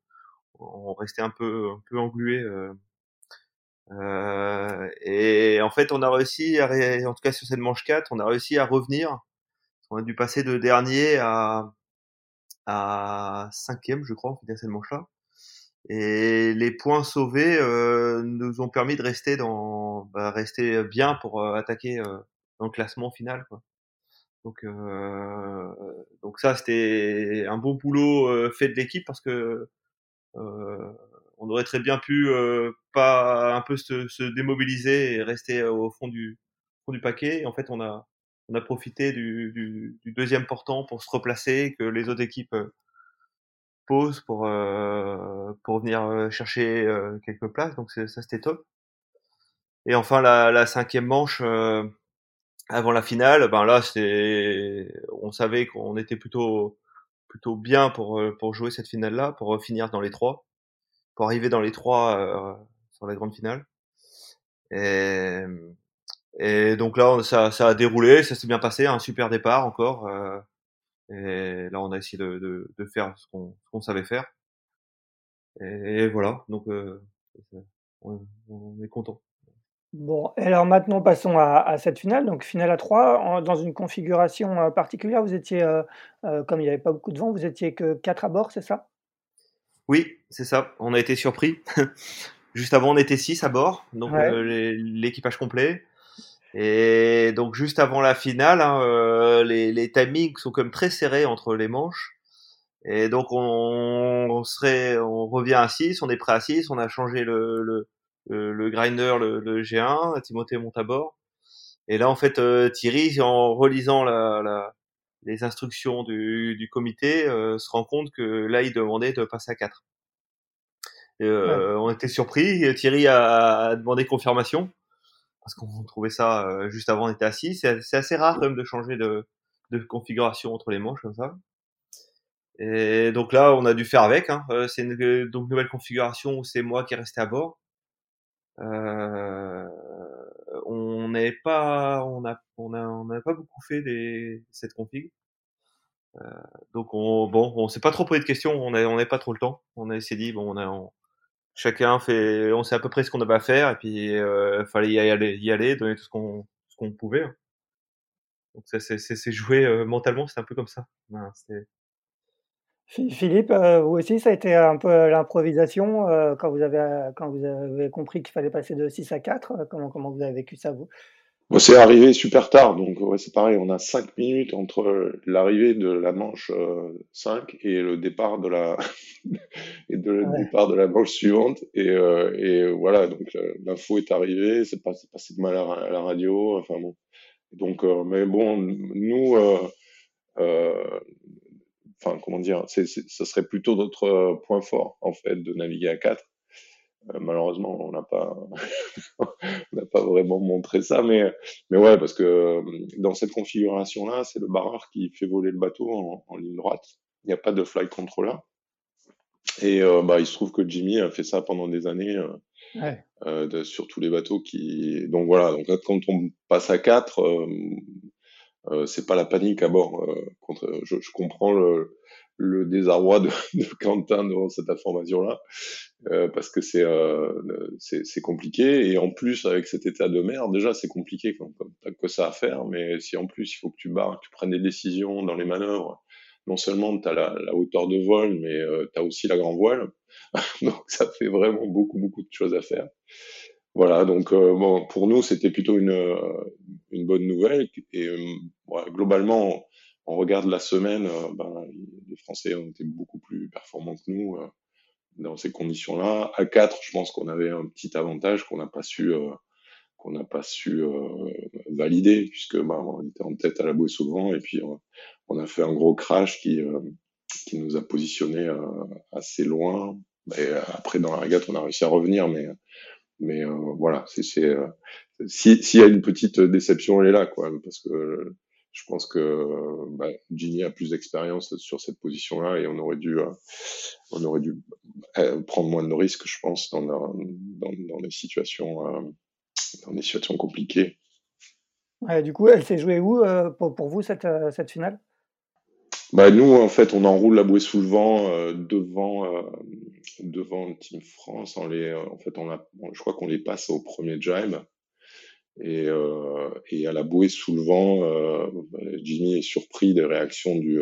on restait un peu, un peu englués. Euh, euh, et en fait, on a réussi, à, en tout cas sur cette manche 4, on a réussi à revenir. On a dû passer de dernier à à cinquième, je crois, en fait, cette manche-là. Et les points sauvés euh, nous ont permis de rester dans, bah, rester bien pour euh, attaquer euh, dans le classement final. Quoi. Donc, euh, donc ça, c'était un beau boulot euh, fait de l'équipe parce que on aurait très bien pu pas un peu se, se, démobiliser et rester au fond du fond du paquet. Et en fait, on a on a profité du, deuxième portant pour se replacer, que les autres équipes euh, posent pour euh, pour venir euh, chercher euh, quelques places. Donc ça c'était top. Et enfin la, cinquième manche avant la finale, ben là c'est on savait qu'on était plutôt plutôt bien pour pour jouer cette finale là, pour finir dans les trois, pour arriver dans les trois sur la grande finale. Et donc là, ça, ça a déroulé, ça s'est bien passé, un super départ encore. Euh, et là, on a essayé de, de, de faire ce qu'on qu savait faire. Et, voilà, donc euh, on, on, est content. Bon, et alors maintenant passons à, à, cette finale, donc finale à 3, dans une configuration euh, particulière, vous étiez, euh, comme il n'y avait pas beaucoup de vent, vous étiez que 4 à bord, c'est ça? Oui, c'est ça, on a été surpris. Juste avant, on était 6 à bord, donc ouais. l'équipage complet. Et donc juste avant la finale, hein, euh, les, les timings sont comme très serrés entre les manches. Et donc on, on, serait, on revient à 6, on est prêt à 6, on a changé le, le, le, le grinder, le, le, G1, Timothée monte à bord. Et là en fait euh, Thierry, en relisant la, la, les instructions du, du comité, euh, se rend compte que là il demandait de passer à 4. Et, euh, ouais. On était surpris, Thierry a, a demandé confirmation parce qu'on trouvait ça euh, juste avant on était assis. C'est assez rare quand même de changer de, configuration entre les manches comme ça. Et donc là, on a dû faire avec. Hein. Euh, c'est une donc nouvelle configuration où c'est moi qui est resté à bord. Euh, on n'est pas, on a, on a, on n'a pas beaucoup fait des, cette config. Euh, donc on, bon, on s'est pas trop posé de questions. On n'a on pas trop le temps. On a essayé dit bon, on a, chacun fait, on sait à peu près ce qu'on avait à faire et puis euh, fallait y aller, y aller, donner tout ce qu'on ce qu'on pouvait. Donc ça c'est joué euh, mentalement, c'est un peu comme ça. Philippe, euh, vous aussi, ça a été un peu l'improvisation euh, quand vous avez quand vous avez compris qu'il fallait passer de 6 à 4. Comment comment vous avez vécu ça vous? C'est arrivé super tard, donc ouais, c'est pareil, on a 5 minutes entre l'arrivée de la manche 5 et le départ de la et de le départ de la manche suivante et, et voilà, donc l'info est arrivée, c'est passé, passé de mal à, la radio, enfin bon. Donc mais bon, nous enfin comment dire, c'est, ça serait plutôt notre euh, point fort en fait de naviguer à 4. Euh, malheureusement, on n'a pas, on n'a pas vraiment montré ça, mais mais ouais, parce que euh, dans cette configuration-là, c'est le barreur qui fait voler le bateau en, ligne droite. Il n'y a pas de flight controller. Et bah, il se trouve que Jimmy a fait ça pendant des années ouais. de, sur tous les bateaux qui. Donc voilà. Donc quand on passe à 4, euh, c'est pas la panique à bord. Euh, contre, je, je, comprends le, le désarroi de, de, Quentin devant cette information-là, euh, parce que c'est euh, c'est compliqué. Et en plus, avec cet état de mer, déjà c'est compliqué quand, t'as que ça à faire. Mais si en plus il faut que tu barres, que tu prennes des décisions dans les manœuvres, non seulement tu as la, hauteur de vol, mais euh, tu aussi la grand voile. Donc ça fait vraiment beaucoup beaucoup de choses à faire. Voilà, donc euh, bon, pour nous, c'était plutôt une, euh, une bonne nouvelle. Et euh, globalement, on regarde la semaine, ben, les Français ont été beaucoup plus performants que nous dans ces conditions-là. À 4, je pense qu'on avait un petit avantage qu'on n'a pas su qu'on n'a pas su valider puisque ben, on était en tête à la bouée souvent et puis on a fait un gros crash qui qui nous a positionné assez loin. Et après dans la régate, on a réussi à revenir, mais mais euh, voilà, c'est euh, s'il y a une petite déception, elle est là, quoi, parce que je pense que bah, Ginny a plus d'expérience sur cette position-là et on aurait dû, euh, on aurait dû prendre moins de risques, je pense, dans, dans, dans des situations, dans des situations compliquées. Ouais, du coup, elle s'est jouée où pour, pour, vous cette, cette finale? Bah nous, en fait, on enroule la bouée sous le vent euh, devant euh, devant Team France. On les, euh, en fait, on a, je crois qu'on les passe au premier jibe. Et, euh, et à la bouée sous le vent, euh, Jimmy est surpris des réactions du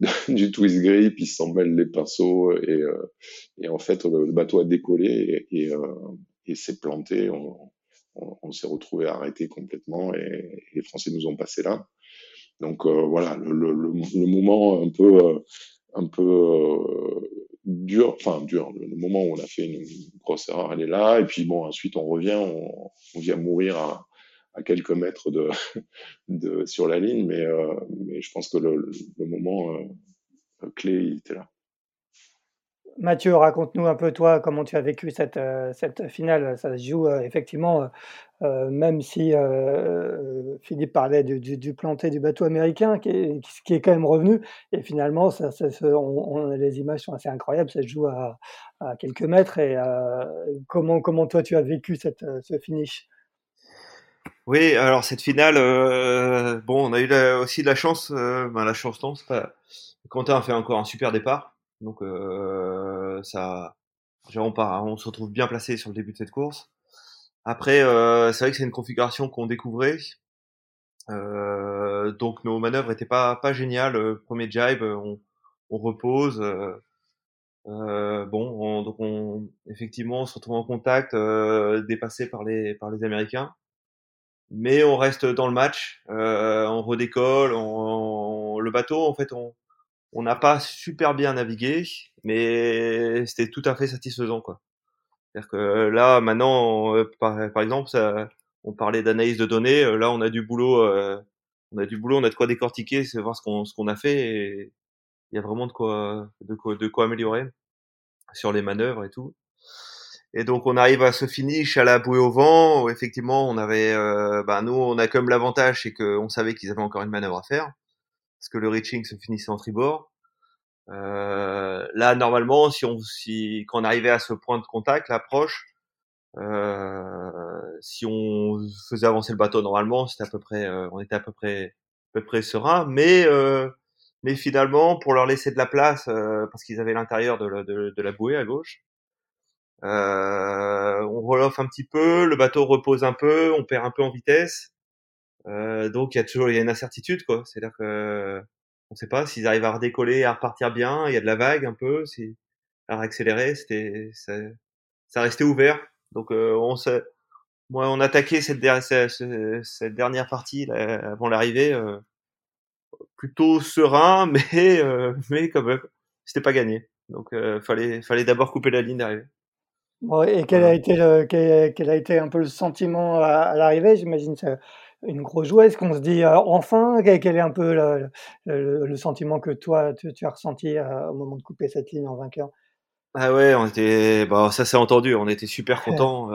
du twist grip, il s'en mêle les pinceaux et, et en fait le, bateau a décollé et, et, et s'est planté. On, s'est retrouvé arrêté complètement et, les Français nous ont passé là. Donc euh, voilà, le, le, le, moment un peu, euh, un peu euh, dur, enfin dur, le, moment où on a fait une, grosse erreur, elle est là. Et puis bon, ensuite on revient, on, vient mourir à, quelques mètres de, sur la ligne, mais, mais je pense que le, le moment clé il était là. Mathieu, raconte-nous un peu toi comment tu as vécu cette, cette finale. Ça se joue effectivement euh, même si euh, Philippe parlait du, du, du, planté du bateau américain, qui est, qui est quand même revenu, et finalement, ça, on, les images sont assez incroyables, ça se joue à, quelques mètres, et euh, comment, comment toi tu as vécu cette, ce finish? Oui, alors cette finale, euh, bon, on a eu aussi de la chance, euh, ben la chance non, c'est pas. Quentin a fait encore un super départ, donc euh, ça, on, part, on se retrouve bien placé sur le début de cette course. Après, euh, c'est vrai que c'est une configuration qu'on découvrait. Euh, donc nos manœuvres étaient pas pas géniales. Euh, premier jibe, on, on repose. Euh, euh bon, on, donc on effectivement on se retrouve en contact, dépassé par les par les Américains. Mais on reste dans le match, on redécolle, on, le bateau en fait on on n'a pas super bien navigué, mais c'était tout à fait satisfaisant quoi. C'est-à-dire que euh, là, maintenant, euh, par, exemple, on parlait d'analyse de données. Euh, là, on a du boulot, on a du boulot, on a de quoi décortiquer, c'est voir ce qu'on a fait. Il y a vraiment de quoi de quoi améliorer sur les manœuvres et tout. Et donc on arrive à ce finish à la bouée au vent effectivement on avait, euh, bah, nous on a comme l'avantage c'est qu'on savait qu'ils avaient encore une manœuvre à faire parce que le reaching se finissait en tribord. Euh, là, normalement, si on, si quand on arrivait à ce point de contact, l'approche, euh, si on faisait avancer le bateau normalement, c'était à peu près, euh, on était à peu près, à peu près serein. Mais, mais finalement, pour leur laisser de la place, parce qu'ils avaient l'intérieur de, la, de, la bouée à gauche, on reloffe un petit peu, le bateau repose un peu, on perd un peu en vitesse. Donc il y a toujours il y a une incertitude quoi. C'est-à-dire que on sait pas s'ils arrivent à redécoller, à repartir bien. Il y a de la vague un peu, si à réaccélérer, c'était ça, ça restait ouvert. Donc on s'est moi, on attaquait cette, dernière, cette, dernière partie là, avant l'arrivée euh, plutôt serein, mais euh, mais même, c'était pas gagné. Donc, euh, fallait fallait d'abord couper la ligne d'arrivée. Bon, et quel a été le, quel, a été un peu le sentiment à, l'arrivée J'imagine une grosse joie. Est-ce qu'on se dit enfin Quel est un peu le, le, sentiment que toi tu, tu as ressenti au moment de couper cette ligne en vainqueur Ah ouais, on était, bah ça s'est entendu. On était super contents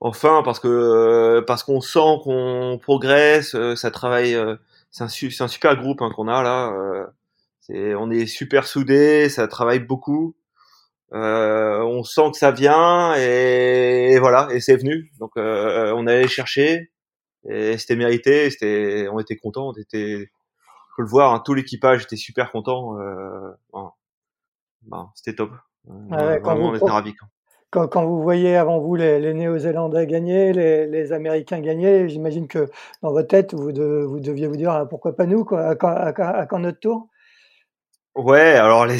enfin parce que euh, parce qu'on sent qu'on progresse, euh, ça travaille. Euh, c'est un, un, super groupe hein, qu'on a là. on est super soudés, ça travaille beaucoup. on sent que ça vient et, voilà et c'est venu. Donc on allait chercher et c'était mérité. C'était, on était content, on était, faut le voir, hein, tout l'équipage était super content. Ben, c'était top. vraiment, on était ravis quand, quand, vous voyez avant vous les, les Néo-Zélandais gagner, les, les, Américains gagner, j'imagine que dans votre tête, vous, de, vous deviez vous dire ah, pourquoi pas nous, quoi, à, quand, à, quand notre tour? Ouais, alors les,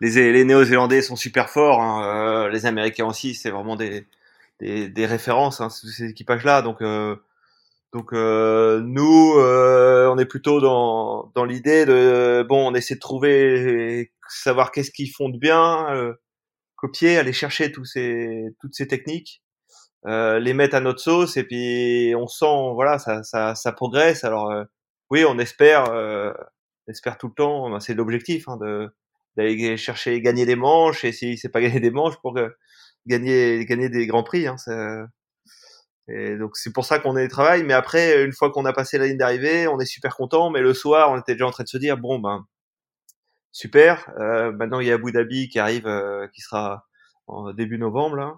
les, les Néo-Zélandais sont super forts, hein, euh, les Américains aussi, c'est vraiment des, des, des références, hein, ces équipages-là. Donc, euh, donc euh, nous, euh, on est plutôt dans, dans l'idée de bon, on essaie de trouver, savoir qu'est-ce qu'ils font de bien euh, copier, aller chercher tous ces, toutes ces techniques, euh, les mettre à notre sauce et puis on sent voilà ça, ça, ça progresse. Alors euh, oui, on espère, euh, espère tout le temps. Ben, c'est l'objectif hein, de d'aller chercher gagner des manches et si c'est pas gagner des manches pour gagner gagner des grands prix. Hein, et donc c'est pour ça qu'on est travail. Mais après, une fois qu'on a passé la ligne d'arrivée, on est super content. Mais le soir, on était déjà en train de se dire bon ben super. Euh, maintenant, il y a Abu Dhabi qui arrive, euh, qui sera en début novembre là.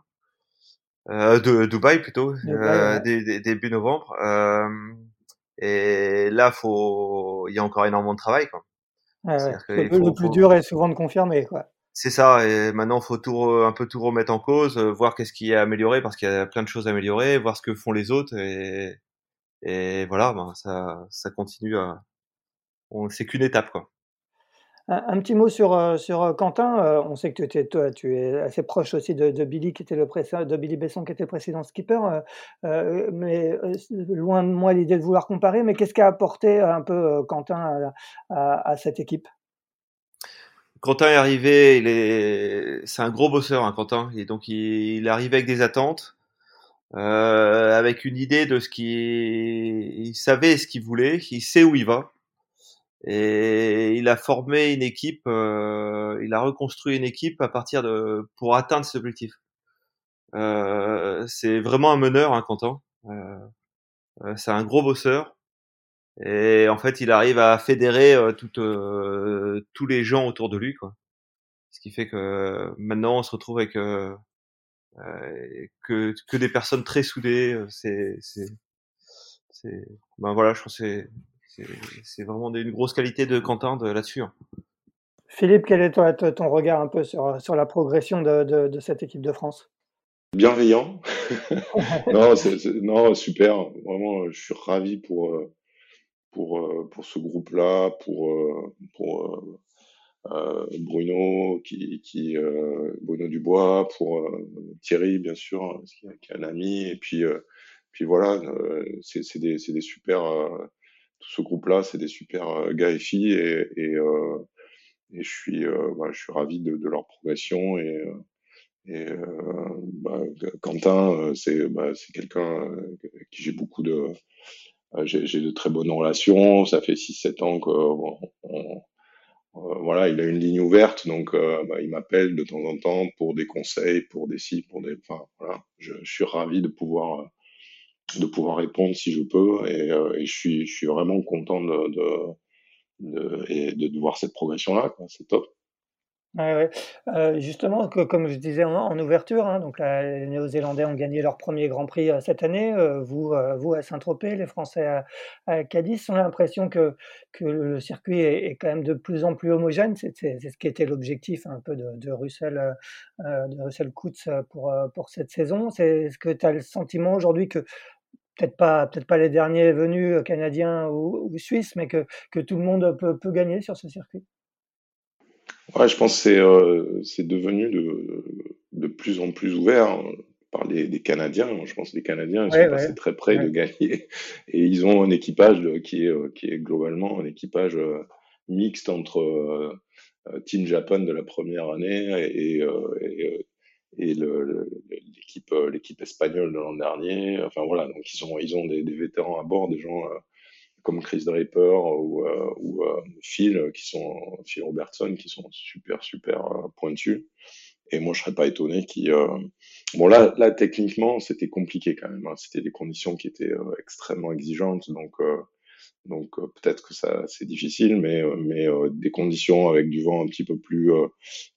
Euh, de Dubaï plutôt, début novembre. Et là, faut, il y a encore énormément de travail. Quoi. Ouais. Le, plus dur est souvent de confirmer. Quoi. C'est ça. Et maintenant, faut tout un peu tout remettre en cause, voir qu'est-ce qui est amélioré parce qu'il y a plein de choses à améliorer, voir ce que font les autres et, voilà, ben, ça, ça continue c'est qu'une étape quoi. Un, petit mot sur, euh, euh, Quentin. Euh, on sait que tu, étais, es assez proche aussi de, Billy, qui était le de Billy Besson, qui était le précédent skipper. mais loin de moi l'idée de vouloir comparer. Mais qu'est-ce qu'a apporté un peu Quentin à, cette équipe? Quentin est arrivé, il est, c'est un gros bosseur, hein, Quentin. Et donc il, il avec des attentes, avec une idée de ce qu'il, il savait ce qu'il voulait, il sait où il va. Et il a formé une équipe, euh, il a reconstruit une équipe à partir de pour atteindre cet objectif. Euh, c'est vraiment un meneur, hein, Quentin. Euh, euh c'est un gros bosseur. Et en fait, il arrive à fédérer euh, tout, euh, tous les gens autour de lui, quoi. Ce qui fait que maintenant, on se retrouve avec que que des personnes très soudées. C'est c'est c'est ben voilà, je pense c'est c'est vraiment une grosse qualité de Quentin là-dessus. Hein. Philippe, quel est ton, regard un peu sur, sur la progression de, cette équipe de France? Bienveillant. non, non, super. Vraiment, je suis ravi pour, euh, pour, euh, pour ce groupe-là, pour, euh, pour Bruno, qui, Bruno Dubois, pour Thierry, bien sûr, qui, est un ami. Et puis, puis voilà, c'est des, des super tout ce groupe-là, c'est des super euh, gars et filles et, et, euh, je suis, euh, bah, je suis ravi de, leur progression et, et bah, Quentin, c'est bah, quelqu'un qui j'ai beaucoup de, j'ai de très bonnes relations. Ça fait 6-7 ans qu'on voilà, il a une ligne ouverte, donc bah, il m'appelle de temps en temps pour des conseils, pour des sites, pour des. Enfin, voilà, je, suis ravi de pouvoir de pouvoir répondre si je peux. Et, euh, et je, suis, je suis vraiment content de, de, de, et de voir cette progression-là. C'est top. Euh, justement, comme je disais en, ouverture, hein, donc les Néo-Zélandais ont gagné leur premier Grand Prix euh, cette année. Euh, vous, euh, vous à Saint-Tropez, les Français à, à Cadiz, ont l'impression que, le circuit est, quand même de plus en plus homogène. C'est ce qui était l'objectif un peu de, Russell, Coutts pour, cette saison. C'est ce que tu as le sentiment aujourd'hui que peut-être pas, peut-être pas les derniers venus canadiens ou, suisses, mais que, que tout le monde peut, peut gagner sur ce circuit? Ouais, je pense que c'est c'est devenu de, de plus en plus ouvert hein, par les, des Canadiens. Je pense que les Canadiens ils sont passés très près de gagner et ils ont un équipage qui est qui est globalement un équipage mixte entre Team Japan de la première année et, et, et l'équipe l'équipe espagnole de l'an dernier. Enfin voilà, donc ils ont ils ont des, des vétérans à bord, des gens comme Chris Draper ou, ou Phil qui sont Phil Robertson qui sont super super pointus. Et moi je serais pas étonné qui bon là là techniquement c'était compliqué quand même. Hein. C'était des conditions qui étaient extrêmement exigeantes donc donc euh, peut-être que ça c'est difficile, mais euh, mais euh, des conditions avec du vent un petit peu plus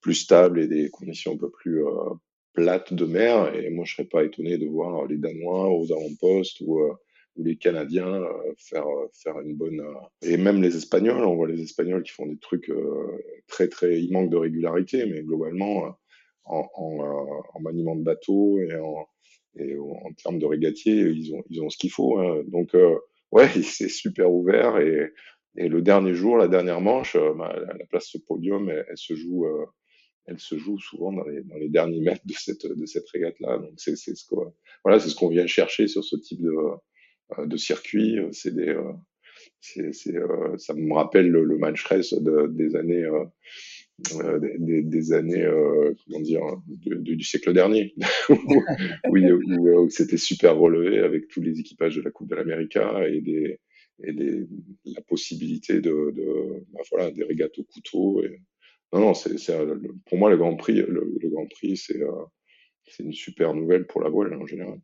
plus stable et des conditions un peu plus plates de mer. Et moi je serais pas étonné de voir les Danois aux avant-postes ou ou les Canadiens faire faire une bonne et même les Espagnols. On voit les Espagnols qui font des trucs très très ils manquent de régularité, mais globalement en, en, en maniement de bateau et en en termes de régatier, ils ont ils ont ce qu'il faut. Hein. Donc ouais, c'est super ouvert et, et le dernier jour, la dernière manche, euh, bah, la, place au podium, elle, se joue, euh, elle se joue souvent dans les, dans les derniers mètres de cette, de cette régate-là. Donc c'est ce voilà, c'est ce qu'on vient chercher sur ce type de, euh, de circuit. C'est des, c'est, c'est, ça me rappelle le, le match de, des années, euh, des, des, années, euh, comment dire, du siècle dernier, où, où, c'était super relevé avec tous les équipages de la Coupe de l'Amérique et des et des, la possibilité de, de bah, voilà des régates au couteau et non non c'est pour moi le Grand Prix le, le Grand Prix c'est euh, c'est une super nouvelle pour la voile en général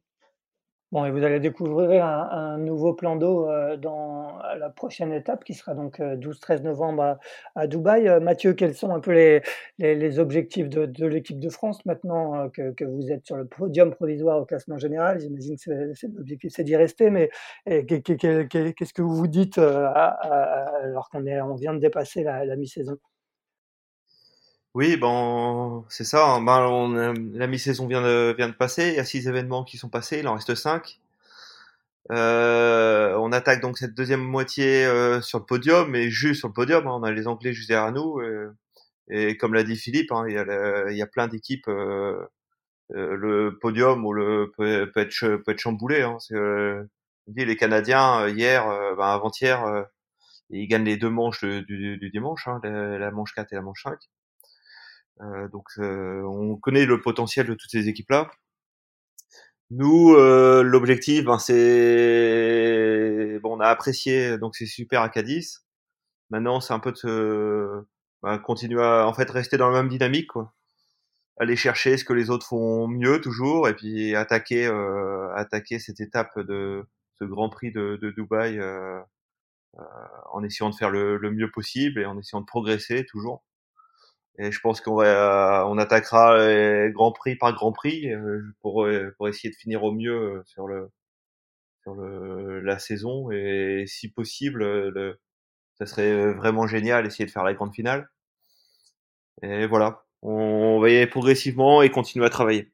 Bon, et vous allez découvrir un, nouveau plan d'eau euh, dans la prochaine étape qui sera donc 12-13 euh, novembre à, Dubaï. Euh, Mathieu, quels sont un peu les, les, objectifs de, de l'équipe de France maintenant que, que, vous êtes sur le podium provisoire au classement général? J'imagine que l'objectif, c'est d'y rester, mais qu'est-ce que vous vous dites alors qu'on on vient de dépasser la, la mi-saison? Oui, bon, c'est ça. Hein. Ben, on, la mi-saison vient de, vient de passer. Il y a six événements qui sont passés. Il en reste cinq. Euh, on attaque donc cette deuxième moitié euh, sur le podium, mais juste sur le podium. Hein. On a les Anglais juste derrière nous. Et, comme l'a dit Philippe, hein, il, y a y a plein d'équipes. Euh, euh le podium ou le peut, peut, être, peut être chamboulé. Hein. Euh, dit les Canadiens hier, ben, avant-hier, ils gagnent les deux manches du, dimanche, la, la, manche 4 et la manche 5. Euh, donc euh, on connaît le potentiel de toutes ces équipes-là. Nous, euh, l'objectif, ben, c'est bon, on a apprécié, donc c'est super à Cadiz. Maintenant, c'est un peu de ben, continuer à en fait rester dans la même dynamique, quoi. Aller chercher ce que les autres font mieux toujours, et puis attaquer, euh, attaquer cette étape de ce Grand Prix de, de Dubaï euh, en essayant de faire le, le, mieux possible et en essayant de progresser toujours. Et je pense qu'on va, euh, on attaquera Grand Prix par Grand Prix euh, pour euh, pour essayer de finir au mieux sur le sur le, la saison et si possible, le, ça serait vraiment génial essayer de faire la grande finale. Et voilà, on va y aller progressivement et continuer à travailler.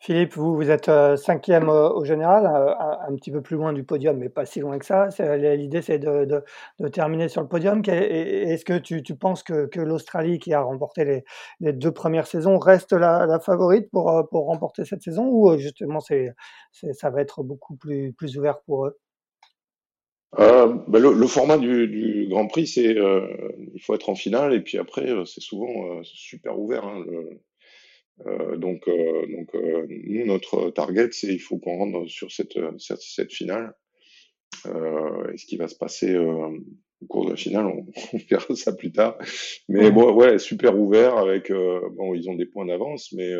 Philippe, vous, vous êtes euh, cinquième au général, euh, un, petit peu plus loin du podium, mais pas si loin que ça. L'idée, c'est de, terminer sur le podium. Est-ce que tu, penses que, l'Australie, qui a remporté les, deux premières saisons, reste la, favorite pour, euh, remporter cette saison ou justement ça va être beaucoup plus, ouvert pour eux? Ben le, format du, Grand Prix, c'est il faut être en finale et puis après c'est souvent super ouvert. Hein, euh, donc, euh, donc euh, nous, notre target, c'est il faut qu'on rentre sur cette, cette, cette finale. et ce qui va se passer au cours de la finale, on, on, verra ça plus tard. Mais bon, ouais, super ouvert avec bon, ils ont des points d'avance, mais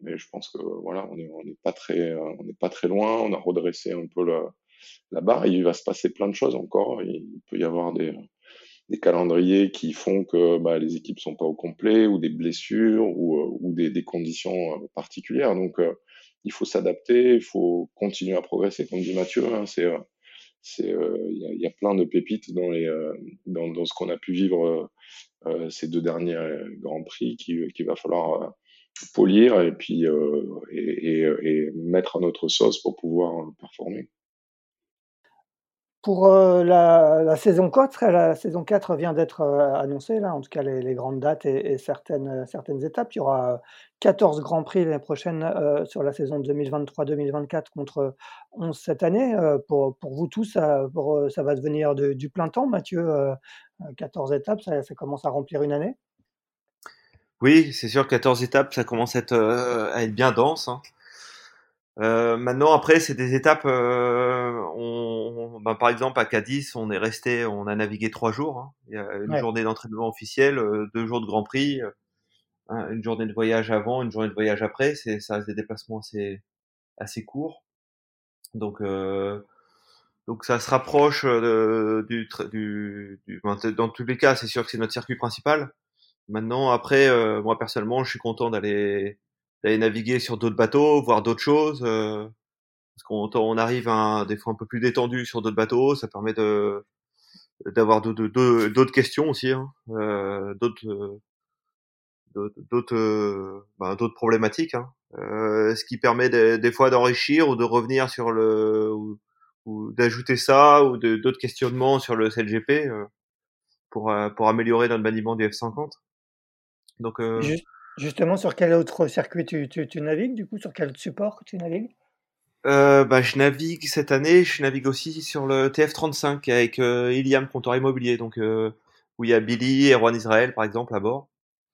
mais je pense que voilà, on n'est on est pas très on n'est pas très loin. On a redressé un peu la, la barre. Il va se passer plein de choses encore. Il peut y avoir des des calendriers qui font que bah, les équipes sont pas au complet ou des blessures ou, euh, ou des, des, conditions euh, particulières. Donc euh, il faut s'adapter, il faut continuer à progresser, comme dit Mathieu. Hein, c'est il y, a plein de pépites dans les dans, dans ce qu'on a pu vivre ces deux derniers grands prix qui qu'il va falloir polir et puis et, et, mettre à notre sauce pour pouvoir performer. Pour la, la, saison 4, la saison 4 vient d'être annoncée, là, en tout cas les, grandes dates et, certaines, certaines étapes. Il y aura 14 Grands Prix l'année prochaine sur la saison 2023-2024 contre 11 cette année. pour, pour vous tous, ça, va devenir de, du plein temps, Mathieu. 14 étapes, ça, commence à remplir une année? Oui, c'est sûr, 14 étapes, ça commence à être, à être bien dense. Hein. Euh, maintenant, après, c'est des étapes. Euh, on, ben, par exemple, à Cadiz, on est resté, on a navigué trois jours. Hein. Il y a une journée d'entraînement officiel, euh, deux jours de Grand Prix, hein, une journée de voyage avant, une journée de voyage après. C'est ça reste des déplacements assez assez courts. Donc donc ça se rapproche du, du, du ben, dans tous les cas, c'est sûr que c'est notre circuit principal. Maintenant, après, moi personnellement, je suis content d'aller d'aller naviguer sur d'autres bateaux, voir d'autres choses. Euh, parce qu'on on arrive à, des fois un peu plus détendu sur d'autres bateaux, ça permet de d'avoir d'autres questions aussi, hein, euh, d'autres d'autres euh, ben, d'autres problématiques, hein. euh, ce qui permet des fois d'enrichir ou de revenir sur le ou, d'ajouter ça ou d'autres questionnements sur le CLGP euh, pour pour améliorer notre maniement du F50. Donc euh, Justement, sur quel autre circuit tu, tu, navigues Du coup, sur quel support tu navigues? Euh, bah, je navigue cette année, je navigue aussi sur le TF35 avec euh, Iliam Comptoir Immobilier, donc euh, où il y a Billy et Juan Israël par exemple à bord.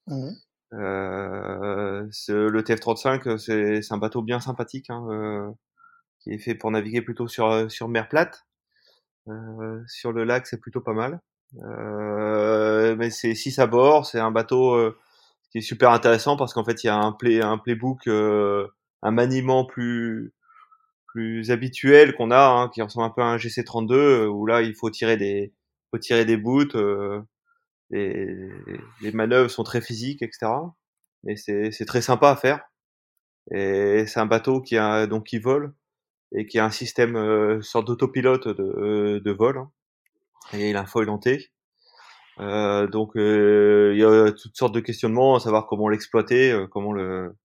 Mmh. Euh, le TF35, c'est un bateau bien sympathique, hein, qui est fait pour naviguer plutôt sur sur mer plate. sur le lac, c'est plutôt pas mal. mais c'est 6 à bord, c'est un bateau qui est super intéressant parce qu'en fait il y a un play un playbook euh, un maniement plus plus habituel qu'on a hein, qui ressemble un peu à un GC32 euh, où là il faut tirer des faut tirer des boots euh, les, les manœuvres sont très physiques etc et c'est c'est très sympa à faire. Et c'est un bateau qui a donc qui vole et qui a un système euh, sorte d'autopilote de, de vol hein. et il a un foil denté euh, donc euh, il y a toutes sortes de questionnements, à savoir comment l'exploiter, euh, comment le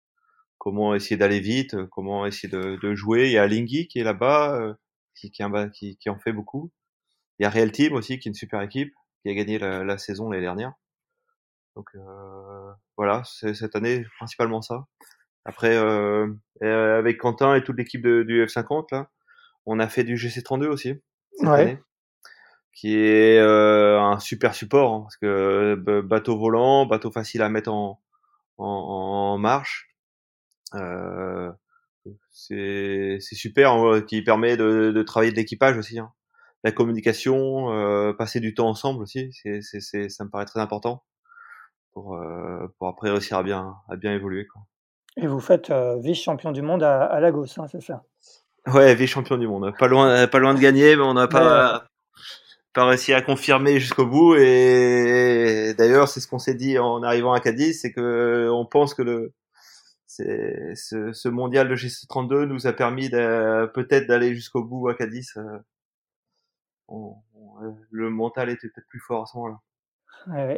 comment essayer d'aller vite, comment essayer de, de, jouer. Il y a Lingy qui est là-bas, qui, qui, qui, qui, en fait beaucoup. Il y a Real Team aussi, qui est une super équipe, qui a gagné la, la saison l'année dernière. Donc euh, voilà, c'est cette année principalement ça. Après, euh, avec Quentin et toute l'équipe du F50 là, on a fait du GC32 aussi cette ouais. année qui est euh, un super support hein, parce que bateau volant, bateau facile à mettre en, en, en marche. Euh, c'est super, hein, qui permet de, de travailler de l'équipage aussi. Hein. La communication, euh, passer du temps ensemble aussi, c'est, c'est, ça me paraît très important pour, euh, pour après réussir à bien, à bien évoluer. Quoi. Et vous faites euh, vice-champion du monde à, à Lagos, hein, c'est ça? Ouais, vice-champion du monde. Pas loin, pas loin de gagner, mais on n'a pas, pas réussi à confirmer jusqu'au bout. Et d'ailleurs, c'est ce qu'on s'est dit en arrivant à Cadiz, c'est que on pense que le ce, ce mondial de GC32 nous a permis peut-être d'aller jusqu'au bout à Cadiz. Euh, le mental était peut-être plus fort à ce moment-là.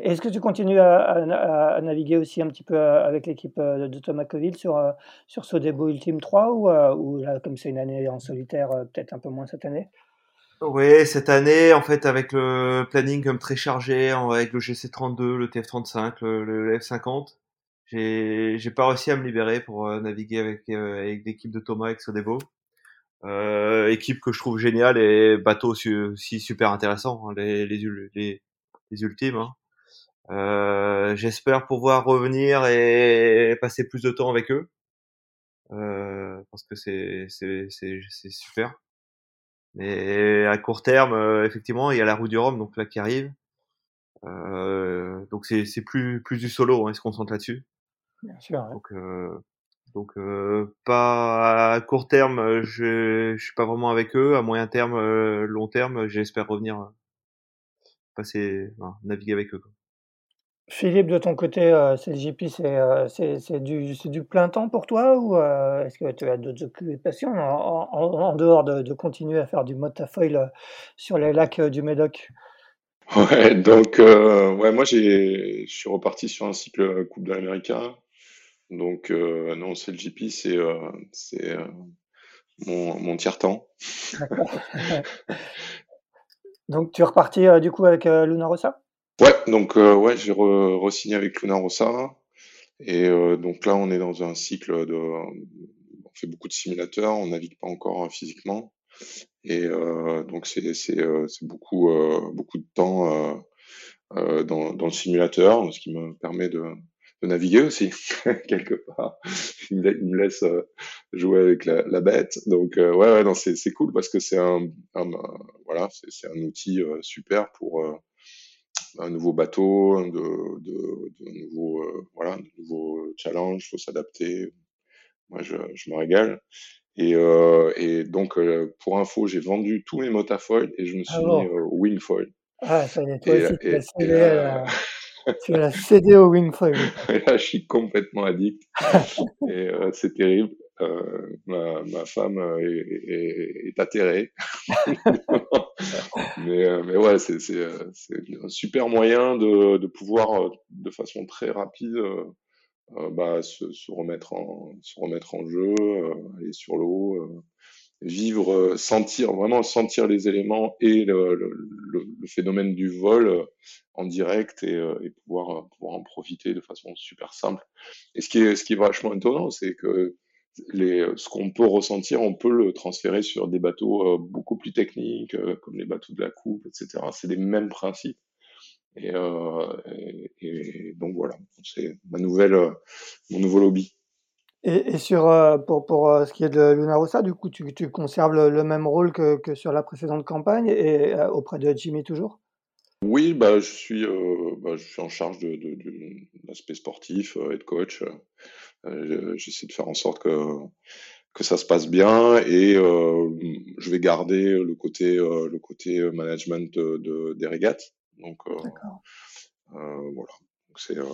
Est-ce que tu continues à, naviguer aussi un petit peu euh, avec l'équipe euh, de Thomas Coville sur, sur ce début Ultime 3 ou, ou là, comme c'est une année en solitaire, peut-être un peu moins cette année? Oui, cette année, en fait, avec le planning comme très chargé, avec le GC32, le TF35, le, F50, j'ai j'ai pas réussi à me libérer pour euh, naviguer avec euh, avec l'équipe de Thomas avec Sodebo. Euh, équipe que je trouve géniale et bateau aussi super intéressant, hein, les, les, les, les ultimes. Hein. Euh, J'espère pouvoir revenir et passer plus de temps avec eux euh, parce que c'est c'est super. Mais à court terme, euh, effectivement, il y a la roue du Rhum, donc là qui arrive. Euh, donc c'est c'est plus plus du solo, hein, il se concentre là-dessus. Bien sûr. Donc euh, donc euh, pas à court terme, je je suis pas vraiment avec eux. À moyen terme, long terme, j'espère revenir passer naviguer avec eux. Quoi. Philippe, de ton côté, euh, CLJP, euh, c'est du, du plein temps pour toi ou euh, est-ce que tu as d'autres occupations en, en, dehors de, de, continuer à faire du motafoil euh, sur les lacs du Médoc? Ouais, donc ouais, moi je suis reparti sur un cycle Coupe de. Donc, euh, non, c'est le GP, c'est euh, c'est euh, mon, mon tiers-temps. donc, tu es reparti euh, du coup avec euh, Luna Rossa? Ouais, donc euh, ouais, j'ai re-signé avec Luna Rossa. Et euh, donc là, on est dans un cycle de. On fait beaucoup de simulateurs, on navigue pas encore physiquement. Et euh, donc, c'est euh, beaucoup, euh, beaucoup de temps euh, dans, dans le simulateur, ce qui me permet de, de naviguer aussi, quelque part. Il me, laisse jouer avec la, la bête. Donc, euh, ouais, ouais, c'est cool parce que c'est un, un- voilà, c'est un outil euh, super pour un nouveau bateau, de, de, de nouveaux, euh, voilà, de nouveaux challenges, faut s'adapter. Moi, je, je me régale. Et, euh, et donc, euh, pour info, j'ai vendu tous mes motafoils et je me Ah suis bon mis euh, au wingfoil. Ah, ça y est, toi Et, aussi, tu et, cédé, à- tu cédé au Wingfoil. et là, je suis complètement addict. Et euh, c'est terrible. Euh, ma, ma femme euh, est, est, est atterrée. mais, euh, mais ouais, euh, c'est un super moyen de, de pouvoir, euh, de façon très rapide, bah, se, remettre en, se remettre en jeu, aller sur l'eau, vivre, sentir, vraiment sentir les éléments et le, le, phénomène du vol en direct et, et pouvoir, pouvoir en profiter de façon super simple. Et ce qui est, ce qui est vachement étonnant, c'est que les, ce qu'on peut ressentir, on peut le transférer sur des bateaux euh, beaucoup plus techniques, euh, comme les bateaux de la coupe, etc. C'est les mêmes principes. Et, euh, donc voilà, c'est ma nouvelle, euh, mon nouveau lobby. Et, sur, euh, pour, pour euh, ce qui est de Luna Rossa, du coup, tu, conserves le, le même rôle que, que sur la précédente campagne et euh, auprès de Jimmy toujours? Oui, bah, je suis, euh, bah, je suis en charge de, de, de l'aspect sportif, euh, head coach. Euh, J'essaie de faire en sorte que, que ça se passe bien et euh, je vais garder le côté, euh, le côté management de, de- des régates. Donc euh, euh, voilà. Donc, C'est euh,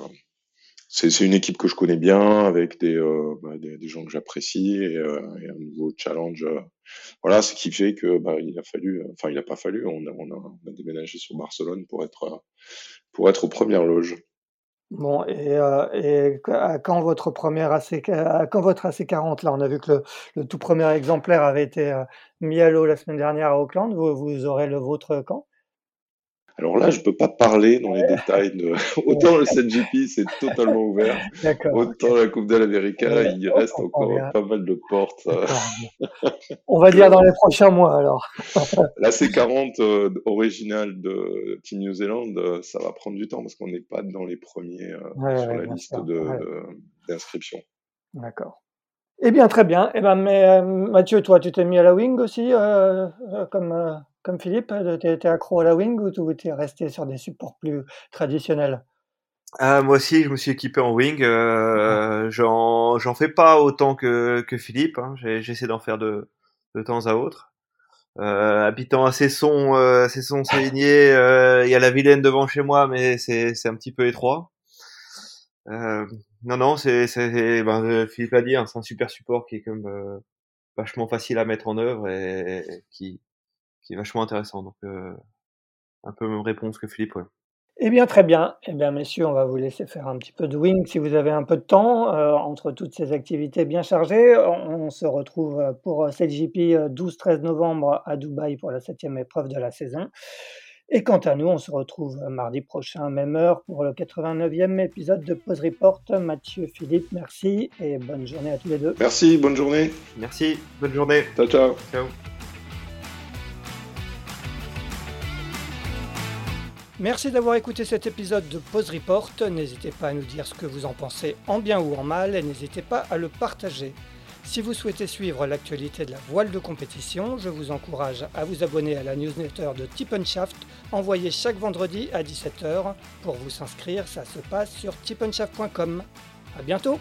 c'est une équipe que je connais bien avec des, euh, bah, des, gens que j'apprécie et, euh, et un nouveau challenge. euh, voilà, ce qui fait que bah, il a fallu, enfin il a pas fallu, on a, on a, on a déménagé sur Barcelone pour être euh, pour être aux premières loges. Bon, et, euh, et à quand votre première AC, à quand votre AC40 là? On a vu que le, le tout premier exemplaire avait été euh, mis à l'eau la semaine dernière à Auckland. Vous, vous aurez le vôtre quand? Alors là, je peux pas parler dans les détails de autant le 7GP c'est totalement ouvert, autant la Coupe de l'Amérique, Ouais, il on reste encore pas mal de portes. euh. On va dire dans les prochains mois alors. La C40 euh, originale de Team New Zealand, euh, ça va prendre du temps parce qu'on n'est pas dans les premiers euh, Ouais, sur ouais, la liste sûr. de de- d'inscription. d'accord. Eh bien, très bien. Eh ben, mais Mathieu, toi, tu t'es mis à la wing aussi, comme, comme Philippe? Tu étais accro à la wing ou tu es resté sur des supports plus traditionnels? Ah, moi aussi, je me suis équipé en wing. Euh, j'en, j'en fais pas autant que, que Philippe. Hein. J'essaie d'en faire de, de temps à autre. Euh, habitant à Cesson, euh, Cesson euh, il y a la Vilaine devant chez moi, mais c'est, un petit peu étroit. Euh, non, non, c'est, ben, euh, Philippe l'a dit, hein, c'est un super support qui est comme euh, vachement facile à mettre en œuvre et, et qui, qui est vachement intéressant. Donc, euh, un peu même réponse que Philippe, ouais. Eh bien, très bien. Eh bien, messieurs, on va vous laisser faire un petit peu de wing si vous avez un peu de temps euh, entre toutes ces activités bien chargées. On, on se retrouve euh, pour cette JP 12-13 novembre à Dubaï pour la septième épreuve de la saison. Et quant à nous, on se retrouve euh, mardi prochain, même heure, pour le 89e épisode de Pause Report. Mathieu, Philippe, merci et bonne journée à tous les deux. Merci, bonne journée. Merci, bonne journée. Ciao, ciao. Ciao. Merci d'avoir écouté cet épisode de Pause Report. N'hésitez pas à nous dire ce que vous en pensez en bien ou en mal et n'hésitez pas à le partager. Si vous souhaitez suivre l'actualité de la voile de compétition, je vous encourage à vous abonner à la newsletter de Tip Shaft envoyée chaque vendredi à 17h. Pour vous inscrire, ça se passe sur tipenshaft.com. À bientôt!